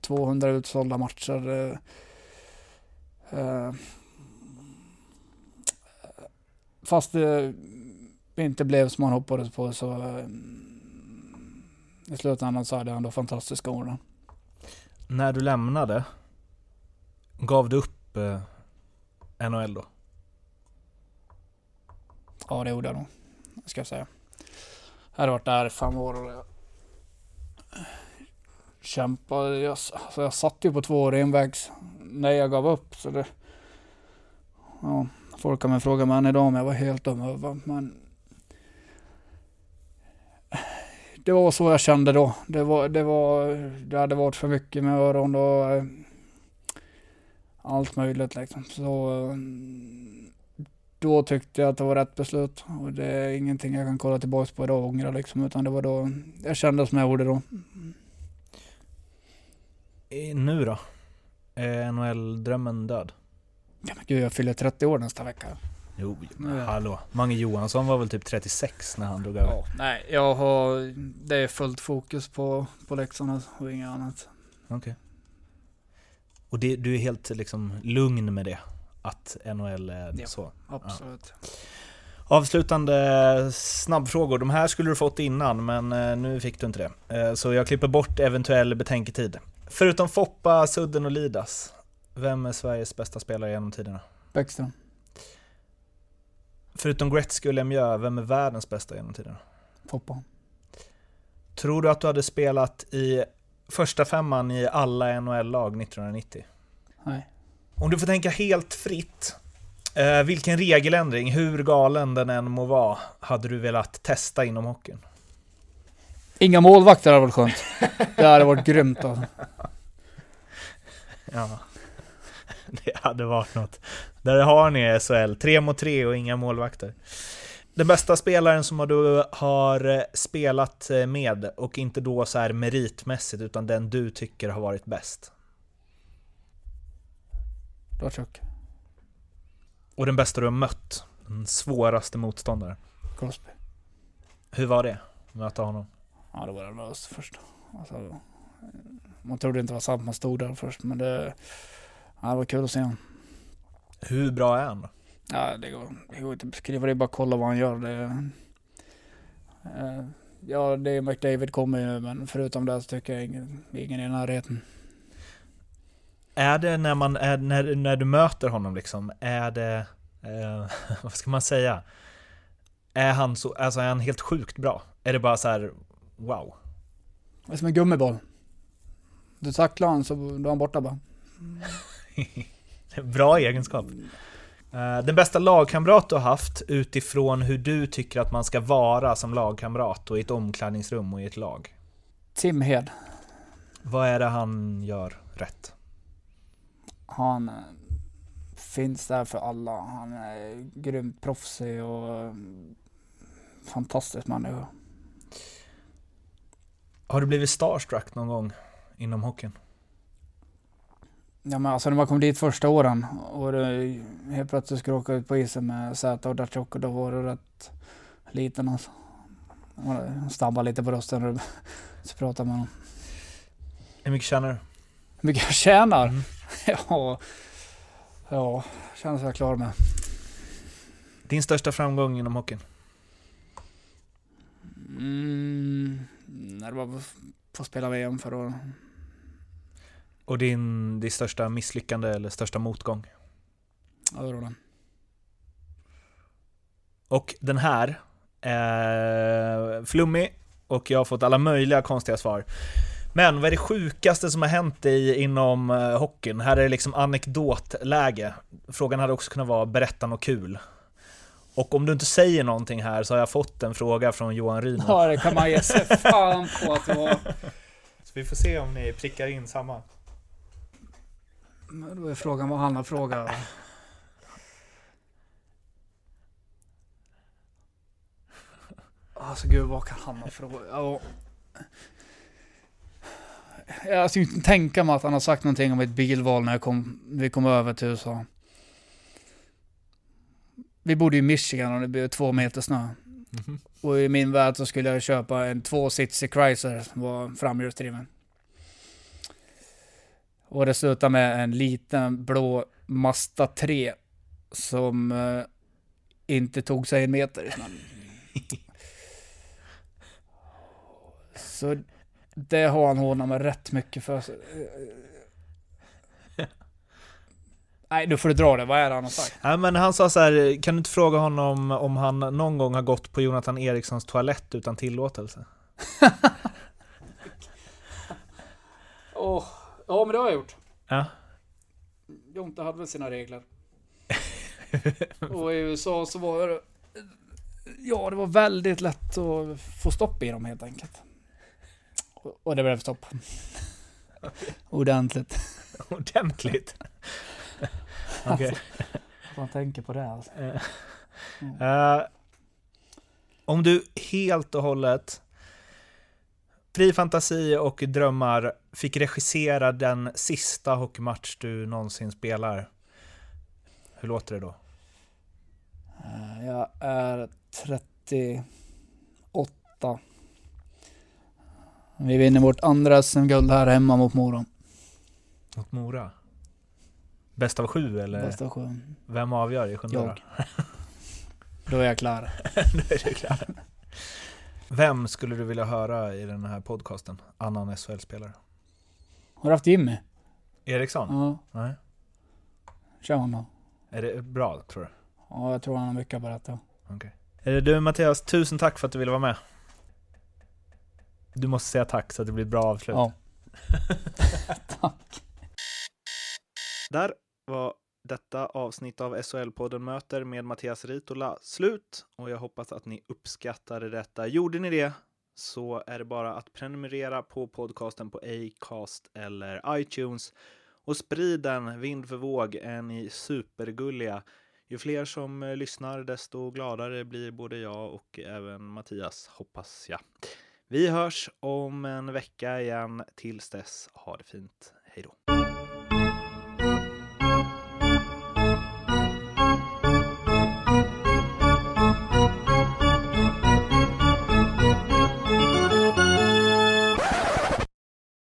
200 utsålda matcher. Eh, eh, fast det inte blev som man hoppades på så eh, i slutändan så hade jag ändå fantastiska år. När du lämnade, gav du upp NHL då? Ja det gjorde jag nog, ska jag säga. Jag hade varit där i fem år och jag kämpade. Jag, alltså jag satt ju på två renvägs när jag gav upp. Så det, ja, folk kan väl fråga mig än idag om jag var helt dum över. Men det var så jag kände då. Det, var, det, var, det hade varit för mycket med öron och allt möjligt liksom. Så då tyckte jag att det var rätt beslut och det är ingenting jag kan kolla tillbaka på idag och ångra liksom. Utan det var då jag kände som jag gjorde då. Nu då? Är NHL-drömmen död? Ja men gud, jag fyller 30 år nästa vecka. Jo, men hallå. Mange Johansson var väl typ 36 när han drog över? Ja, nej, jag har... Det är fullt fokus på, på Leksand och inget annat. Okej. Okay. Och det, du är helt liksom lugn med det? Att NHL är ja, så? absolut. Ja. Avslutande snabbfrågor. De här skulle du fått innan, men eh, nu fick du inte det. Eh, så jag klipper bort eventuell betänketid. Förutom Foppa, Sudden och Lidas, vem är Sveriges bästa spelare genom tiderna? Bäckström. Förutom Gretzky och Lemieux, vem är världens bästa genom tiden? Foppa. Tror du att du hade spelat i första femman i alla NHL-lag 1990? Nej. Om du får tänka helt fritt, eh, vilken regeländring, hur galen den än må vara, hade du velat testa inom hockeyn? Inga målvakter hade varit skönt. Det hade varit grymt alltså. Ja. Det hade varit något. Där har ni SHL, tre mot tre och inga målvakter. Den bästa spelaren som du har spelat med, och inte då så här meritmässigt, utan den du tycker har varit bäst? Datsjuk. Och den bästa du har mött? Den svåraste motståndaren? Crosby. Hur var det, möta honom? Ja, det var nervöst först. Alltså, man trodde inte det var sant man stod där först, men det, ja, det var kul att se honom. Hur bra är han då? Ja, det går, det går inte att beskriva. Det är bara att kolla vad han gör. Det, eh, ja, det är McDavid kommer ju nu, men förutom det så tycker jag ingen, ingen i närheten. Är det när, man, är, när, när du möter honom liksom, är det, eh, vad ska man säga? Är han, så, alltså är han helt sjukt bra? Är det bara så här, wow? Det är som en gummiboll. Du tacklar honom så då är han borta bara. Bra egenskap. Eh, den bästa lagkamrat du har haft utifrån hur du tycker att man ska vara som lagkamrat och i ett omklädningsrum och i ett lag? Tim Hed. Vad är det han gör rätt? Han eh, finns där för alla. Han är grymt proffsig och eh, fantastisk människa. Har du blivit starstruck någon gång inom hockeyn? Ja men alltså när man kom dit första åren och det, helt plötsligt skulle åka ut på isen med Zäta och Datsjuk och då var det rätt liten alltså. Man stabbade lite på rösten och så pratade med honom. Hur mycket tjänar du? Hur mycket jag tjänar? Mm. Ja, ja, känner sig jag klar med. Din största framgång inom hockeyn? Mm, när det var på att spela VM förra året. Och din, din största misslyckande eller största motgång? Ja, det var den. Och den här är flummig och jag har fått alla möjliga konstiga svar. Men vad är det sjukaste som har hänt dig inom eh, hockeyn? Här är det liksom anekdotläge. Frågan hade också kunnat vara berätta något kul. Och om du inte säger någonting här så har jag fått en fråga från Johan Ryman. Ja, det kan man ge sig fan på att det var. Så vi får se om ni prickar in samma. Men Då är frågan vad han har frågat. Alltså gud, vad kan han ha frågat? Ja. Jag skulle inte tänka mig att han har sagt någonting om ett bilval när jag kom, vi kom över till USA. Vi bodde i Michigan och det blev två meter snö. Och i min värld så skulle jag köpa en två sitsig Chrysler som var framhjulsdriven. Och det slutade med en liten blå Mazda 3 som eh, inte tog sig en meter. Så det har han hånat mig rätt mycket för. Nej, nu får du dra det. Vad är det han har sagt? Ja, men han sa så här, kan du inte fråga honom om han någon gång har gått på Jonathan Erikssons toalett utan tillåtelse? Åh, ja men det har jag gjort. Ja. Jonte hade väl sina regler. och i USA så var det... Ja, det var väldigt lätt att få stopp i dem helt enkelt. Och- det blev stopp. Ordentligt. Ordentligt. Okej. Man tänker på det alltså. Eh, om du helt och hållet, fri fantasi och drömmar, fick regissera den sista hockeymatch du någonsin spelar, hur låter det då? Jag är 38. Vi vinner vårt andra SM-guld här hemma mot Mora. Mot Mora? Bäst av sju eller? Bästa av sju. Vem avgör i sjunde? Jag. Då är jag klar. Då är det klart. Vem skulle du vilja höra i den här podcasten? Annan SHL-spelare? Har du haft Jimmy? Eriksson? Ja, Nej. kör honom. Är det bra, tror du? Ja, jag tror han har mycket att berätta. Eh, Du Mattias, tusen tack för att du ville vara med. Du måste säga tack så att det blir ett bra avslut. Ja. Där var detta avsnitt av SHL-podden Möter med Mattias Ritola slut och jag hoppas att ni uppskattade detta. Gjorde ni det så är det bara att prenumerera på podcasten på Acast eller iTunes och sprid den vind för våg är ni supergulliga. Ju fler som eh, lyssnar desto gladare blir både jag och även Mattias hoppas jag. Vi hörs om en vecka igen. Tills dess, ha det fint. Hej då!